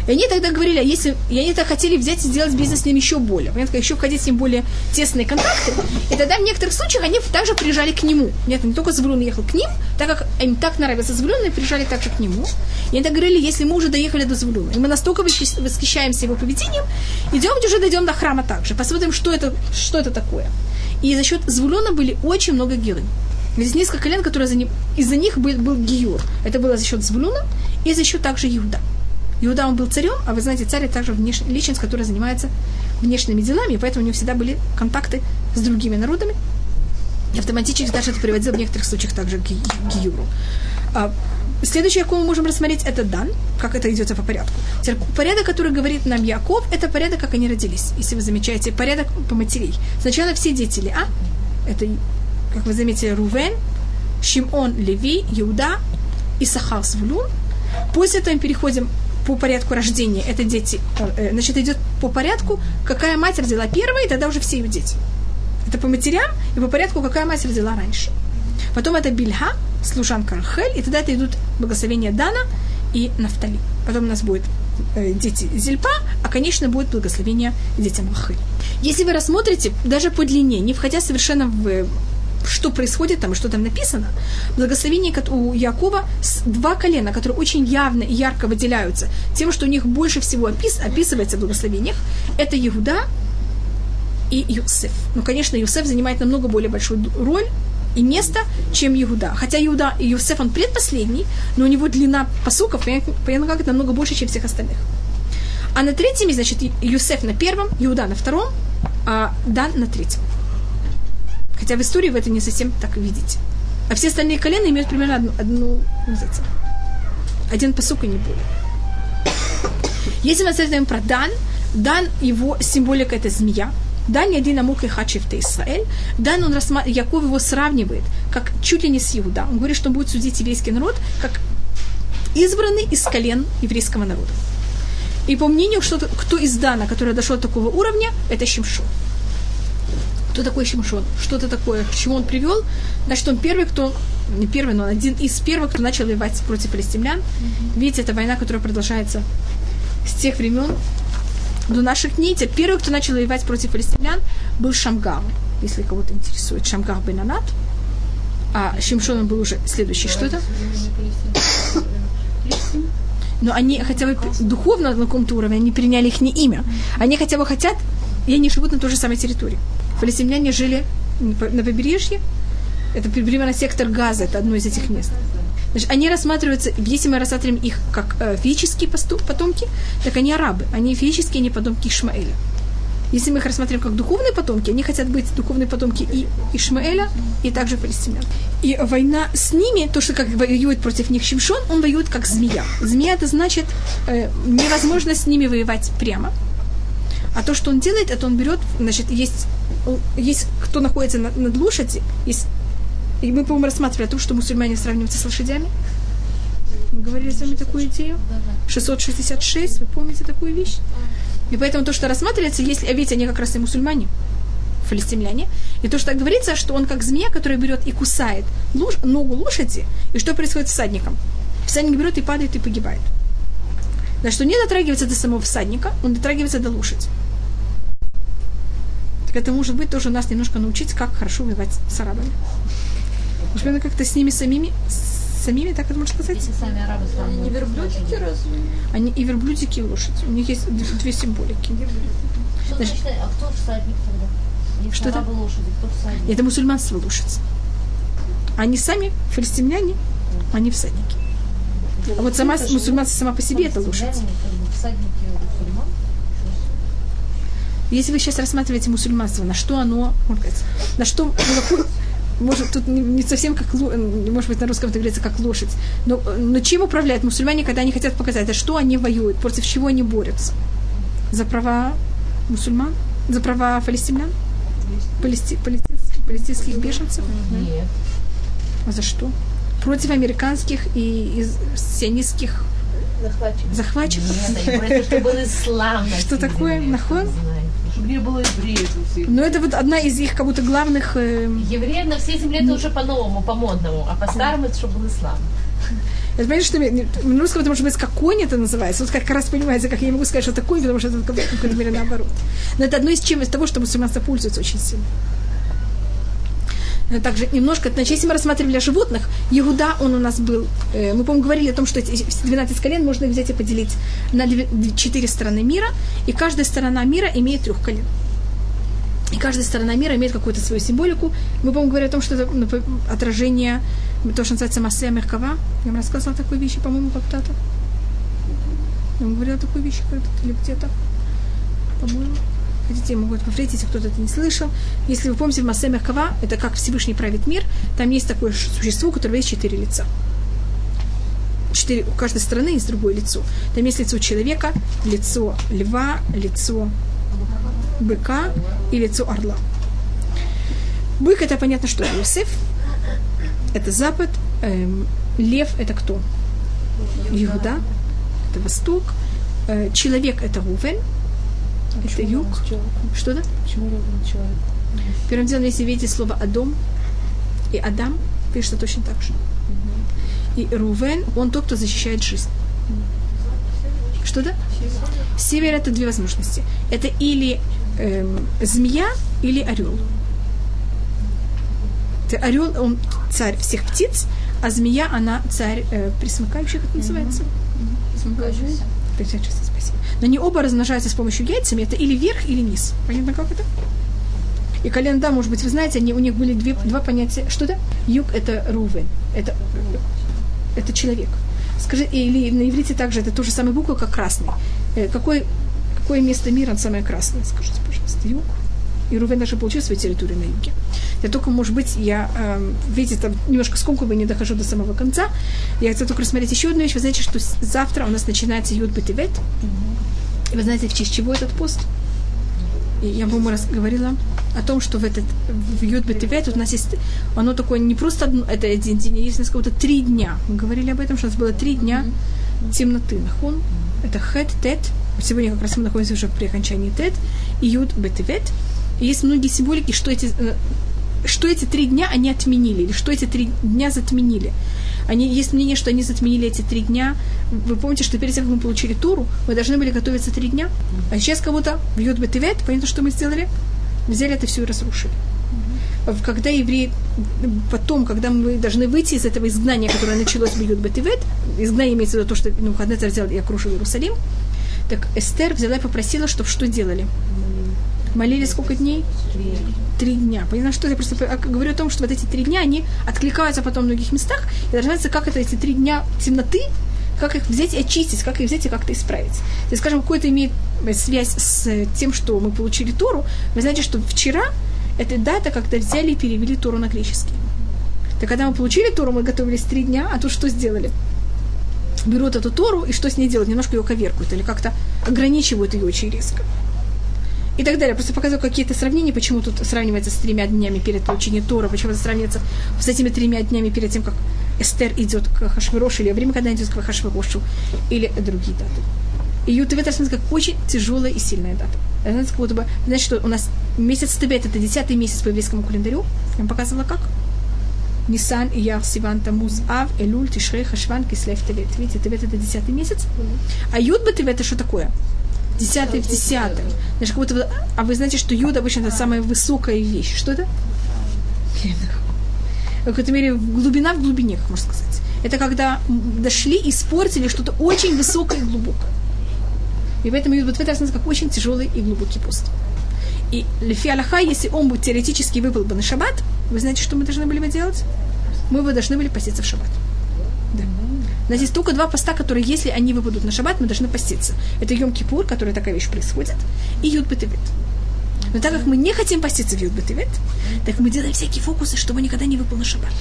И они тогда говорили, а если, и они тогда хотели взять и сделать бизнес с ним еще более, понятно, еще входить с ним более тесные контакты. И тогда в некоторых случаях они также приезжали к нему. Нет, не только Звулун ехал к ним, так как им так нравится Звулун, они приезжали также к нему. И они так говорили, если мы уже доехали до Звулуна, и мы настолько восхищаемся его поведением, идемте уже дойдем до храма также, посмотрим, что это, что это такое. И за счет Звулуна были очень много гилы. Здесь несколько колен, которые за ним, из-за них был, был Гиюр. Это было за счет Звулуна и за счет также Иуда. Иуда он был царем, а вы знаете, царь это также внеш... личность, которая занимается внешними делами, и поэтому у него всегда были контакты с другими народами. И автоматически даже это приводило в некоторых случаях также к Гиюру. А, следующее, какое мы можем рассмотреть, это Дан, как это идет по порядку. Порядок, который говорит нам Яков, это порядок, как они родились. Если вы замечаете, порядок по матерей. Сначала все дети а? это, как вы заметили, Рувен, Шимон, Леви, Иуда, Исахар, Свулун. После этого мы переходим по порядку рождения, это дети, э, значит, идет по порядку, какая мать родила первой, и тогда уже все ее дети. Это по матерям и по порядку, какая мать родила раньше. Потом это Бильха, служанка Рахель, и тогда это идут благословения Дана и Нафтали. Потом у нас будет э, дети Зильпа, а, конечно, будет благословение детям Рахель. Если вы рассмотрите, даже по длине, не входя совершенно в что происходит там и что там написано, благословение у Якова два колена, которые очень явно и ярко выделяются тем, что у них больше всего опис, описывается в благословениях, это Иуда и Юсеф. Ну, конечно, Юсеф занимает намного более большую роль и место, чем Иуда. Хотя Иуда и Юсеф, он предпоследний, но у него длина посуков, понятно, как это намного больше, чем всех остальных. А на третьем, значит, Юсеф на первом, Иуда на втором, а Дан на третьем. Хотя в истории вы это не совсем так видите. А все остальные колена имеют примерно одну, одну называется, один посук и не более. Если мы рассказываем про Дан, Дан, его символика это змея. Дан не один амук и хачев Израиль. Дан, он рассма... Яков его сравнивает, как чуть ли не с Иуда. Он говорит, что он будет судить еврейский народ, как избранный из колен еврейского народа. И по мнению, что, кто из Дана, который дошел до такого уровня, это Шимшон. Кто такой Шимшон? Что-то такое, к чему он привел? Значит, он первый, кто, не первый, но один из первых, кто начал воевать против палестимлян. Mm-hmm. Видите, это война, которая продолжается с тех времен до наших дней. Первый, кто начал воевать против палестимлян, был Шамгар. Если кого-то интересует, Шамгар бен Анат. А Шимшон был уже следующий. Что это? Но они хотя бы духовно на каком-то уровне, они переняли их не имя. Они хотя бы хотят, и они живут на той же самой территории. Палестиняне жили на побережье, это примерно сектор Газа, это одно из этих мест. Значит, они рассматриваются, если мы рассматриваем их как э, физические потомки, так они арабы. Они физические, они потомки Ишмаэля. Если мы их рассматриваем как духовные потомки, они хотят быть духовные потомки и Ишмаэля, и также палестинян. И война с ними, то, что как воюет против них Шимшон, он воюет как змея. Змея это значит э, невозможно с ними воевать прямо. А то, что он делает, это он берет, значит, есть, есть кто находится над, над лошади, есть, и мы, по-моему, рассматривали то, что мусульмане сравниваются с лошадями. Мы говорили с вами такую идею. 666, вы помните такую вещь? И поэтому то, что рассматривается, если, а ведь они как раз и мусульмане, фалестимляне, и то, что так говорится, что он как змея, которая берет и кусает лош, ногу лошади, и что происходит с всадником? Всадник берет и падает и погибает. Значит, он не дотрагивается до самого всадника, он дотрагивается до лошади. Так это может быть тоже нас немножко научить, как хорошо воевать с арабами. Может быть, как-то с ними самими, с самими, так это можно сказать? Эти сами арабы Они не верблюдики разве? Они и верблюдики, и лошадь. У них есть две символики. Что Значит, значит, а кто всадник тогда? Если Что это? арабы лошади, кто всадник? Это мусульманство лошадь. Они сами, фалестимляне, они всадники. А вот сама мусульманство сама по себе это лошадь. Всадники мусульман? Если вы сейчас рассматриваете мусульманство, на что оно, можно сказать, на что, на какую- может, тут не, совсем как, может быть, на русском это говорится как лошадь, но, но чем управляют мусульмане, когда они хотят показать, за что они воюют, против чего они борются? За права мусульман? За права палестинян? Палести, палестинских, палестинских беженцев? Нет. А за что? Против американских и из сионистских Захватчик. захватчиков? Нет, они говорят, что был ислам. Что такое? знает. Чтобы не было евреев у всех. Но это вот одна из их как будто главных... э, Евреи на всей земле это уже по-новому, по-модному, а по-старому это чтобы был ислам. Это понимаете, что мне- на русском это может быть как конь это называется. Вот как раз понимаете, как я не могу сказать, что это конь, потому что это как бы, в какой-то мере наоборот. Но это одно из чем из того, что мусульманство пользуется очень сильно. Но также немножко, значит, если мы рассматривали животных, Иуда, он у нас был, э, мы, по-моему, говорили о том, что эти 12 колен можно взять и поделить на две- две- четыре стороны мира, и каждая сторона мира имеет трех колен. И каждая сторона мира имеет какую-то свою символику. Мы, по-моему, говорили о том, что это напо- отражение, то, что называется Масея Меркава. Я вам рассказывала такой вещи, по-моему, когда-то. Я вам говорила такую вещь когда-то или где-то. По-моему. Хотите, я могу повторить, если кто-то это не слышал. Если вы помните, в Масея Меркава, это как Всевышний правит мир, там есть такое существо, у которого есть четыре лица. Четыре, у каждой стороны есть другое лицо. Там есть лицо человека, лицо льва, лицо быка и лицо орла. Бык это понятно, что Иосиф, это запад, эм, лев это кто? Иуда, это восток, Э, человек это Рувен, это юг. Что да? Почему рядом человек? Первым делом, если видите слово Адом и Адам, пишется точно так же. И Рувен, он тот, кто защищает жизнь. Что да? Север это две возможности. Это или эм, змея, или орел. Ты орел, он царь всех птиц, а змея, она царь э, присмыкающих, это называется. Присмыкающихся, спасибо. Но они оба размножаются с помощью яйцами, это или верх, или низ. Понятно, как это? И колен, да, может быть, вы знаете, они, у них были две, два понятия. Что это? Юг – это Рувен, это, это человек. Скажи, или на иврите также это то же самое буква, как красный. Э, какой, какое место мира самое красное? Скажите, пожалуйста, юг. И Рувен даже получил свою территорию на юге. Я только, может быть, я, эм, видите, там немножко скомкую, не дохожу до самого конца. Я хотела только рассмотреть еще одну вещь. Вы знаете, что завтра у нас начинается Юд Бетевет. И вы знаете, в честь чего этот пост? И я, по-моему, раз говорила о том, что в этот в Юд Бетевет у нас есть, оно такое не просто одно, это один день, а есть у нас какого-то три дня. Мы говорили об этом, что у нас было три дня темноты. Нахон, это хет, тет, Сегодня как раз мы находимся уже при окончании Тет, Июд, Бетевет. И есть многие символики, что эти, э, что эти три дня они отменили, или что эти три дня затменили. Они, есть мнение, что они затменили эти три дня. Вы помните, что перед тем, как мы получили Туру, мы должны были готовиться три дня. А сейчас кого-то Юд Бетевет, понятно, что мы сделали? Взяли это все и разрушили когда евреи, потом, когда мы должны выйти из этого изгнания, которое началось в Юд Бетивет, изгнание имеется в виду то, что ну, Хаднецер взял и окружил Иерусалим, так Эстер взяла и попросила, чтобы что делали? Молили сколько дней? Три. Три дня. Поняла, что я просто говорю о том, что вот эти три дня, они откликаются потом в многих местах, и знать, как это эти три дня темноты, как их взять и очистить, как их взять и как-то исправить. То есть, скажем, какой-то имеет связь с тем, что мы получили Тору. Вы знаете, что вчера это дата, когда взяли и перевели Тору на греческий. Так когда мы получили Тору, мы готовились три дня, а тут что сделали? Берут эту Тору, и что с ней делают? Немножко ее коверкуют или как-то ограничивают ее очень резко. И так далее. Просто показываю какие-то сравнения, почему тут сравнивается с тремя днями перед получением Тора, почему это сравнивается с этими тремя днями перед тем, как Эстер идет к Хашвирошу, или время, когда идет к Хашвирошу, или другие даты. И Ютавет как очень тяжелая и сильная дата. Знаете, как будто бы, знаете, что у нас месяц Тебет, это десятый месяц по еврейскому календарю. Я вам показывала как. Нисан, Ияр, Сиван, Тамуз, Ав, Элуль, Тишрей, Хашван, Кислев, Тевет. Видите, Тевет это десятый месяц. А Юд Тевет это что такое? Десятый в десятом. Значит, как будто а вы знаете, что Юд обычно это самая высокая вещь. Что это? В какой-то мере глубина в глубине, как можно сказать. Это когда дошли и испортили что-то очень высокое и глубокое. И поэтому Юд Бетвет рассматривается как очень тяжелый и глубокий пост. И Лефи Аллаха, если он бы теоретически выпал бы на шаббат, вы знаете, что мы должны были бы делать? Мы бы должны были поститься в шаббат. Да. У нас есть только два поста, которые, если они выпадут на шаббат, мы должны поститься. Это Йом-Кипур, который такая вещь происходит, и Юд Бетевет. Но так как мы не хотим поститься в Юд Бетевет, так мы делаем всякие фокусы, чтобы никогда не выпал на шаббат.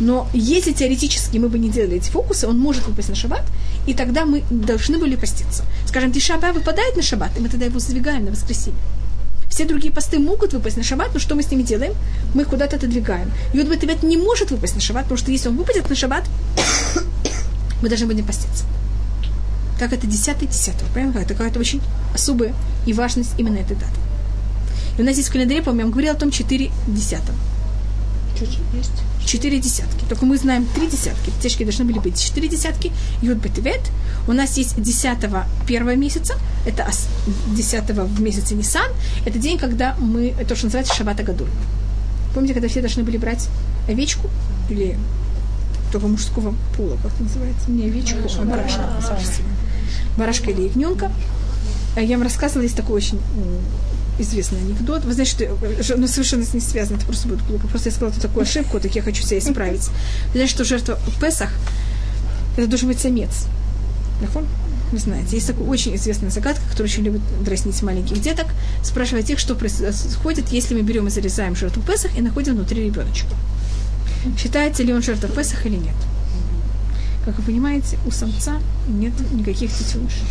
Но если теоретически мы бы не делали эти фокусы, он может выпасть на шаббат, и тогда мы должны были поститься. Скажем, Тишаба выпадает на шаббат, и мы тогда его сдвигаем на воскресенье. Все другие посты могут выпасть на шаббат, но что мы с ними делаем? Мы их куда-то отодвигаем. Юд Бетевет не может выпасть на шаббат, потому что если он выпадет на шаббат, мы должны будем поститься. Как это десятый десятого. Понимаете? Это какая-то очень особая и важность именно этой даты. И у нас здесь в календаре, по-моему, говорила о том четыре десятого. Чуть-чуть есть четыре десятки. Только мы знаем три десятки. Течки должны были быть четыре десятки. Юд Бетевет. У нас есть десятого первого месяца. Это десятого в месяце Нисан. Это день, когда мы, то, что называется Шабата Гадуль. Помните, когда все должны были брать овечку или только мужского пола, как это называется? Не овечку, а барашка. Барашка или ягненка. Я вам рассказывала, есть такой очень известный анекдот. Вы знаете, что ну, совершенно не связано, это просто будет глупо. Просто я сказала такую ошибку, так я хочу себя исправить. Знаете, что жертва в Песах это должен быть самец. Вы знаете, есть такая очень известная загадка, которая очень любит дразнить маленьких деток. Спрашивает их, что происходит, если мы берем и зарезаем жертву Песах и находим внутри ребеночка. Считается ли он жертва Песах или нет? Как вы понимаете, у самца нет никаких детенышей.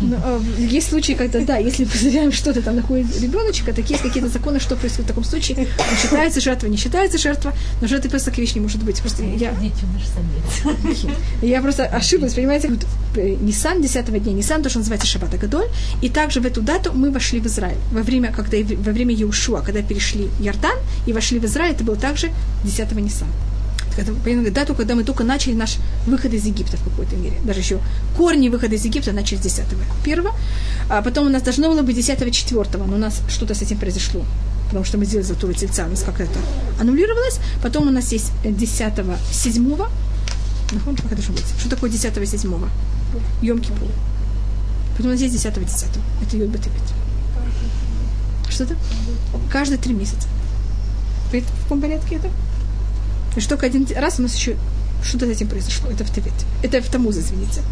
Но, э, есть случаи, когда, да, если мы что-то там находит ребеночек, так есть какие-то законы, что происходит в таком случае. Он считается жертва, не считается жертва, но жертва просто такая вещь не может быть. Просто я, я просто ошиблась, понимаете, э, Нисан 10 дня, Нисан, то, что называется Шаббат Агадоль, и также в эту дату мы вошли в Израиль. Во время, когда, во время Еушуа, когда перешли Ярдан и вошли в Израиль, это было также 10 Нисан дату, когда мы только начали наш выход из Египта в какой-то мере. Даже еще корни выхода из Египта начали с 10 первого. А потом у нас должно было быть 10 четвертого, но у нас что-то с этим произошло. Потому что мы сделали золотого тельца, у нас как это аннулировалось. Потом у нас есть 10 седьмого. Ну, как это быть? Что такое 10 седьмого? Йом Кипур. Потом у нас есть 10 десятого. Это Йод Батевит. Что это? Каждые три месяца. В каком порядке это? И что только один раз у нас еще что-то с этим произошло. Это в Тевет. Это в Тамуза, извините.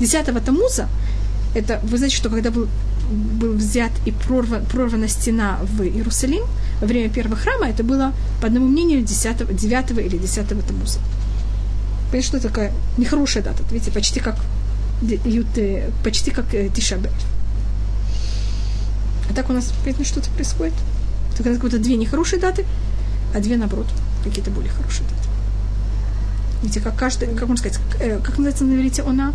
Десятого Тамуза, это, вы знаете, что когда был, был взят и прорван, прорвана стена в Иерусалим, во время первого храма, это было, по одному мнению, 10, 9 или 10 Тамуза. Понимаете, что такая нехорошая дата, видите, почти как почти как э, Тишабель. А так у нас, понятно, что-то происходит. Только как будто две нехорошие даты, а две, наоборот, какие-то более хорошие даты. Видите, как каждый, как можно сказать, э, как называется на иврите она?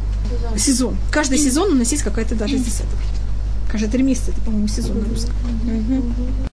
Сезон. Каждый сезон у нас есть какая-то даже здесь это. Каждые три месяца, это, по-моему, сезон на русском.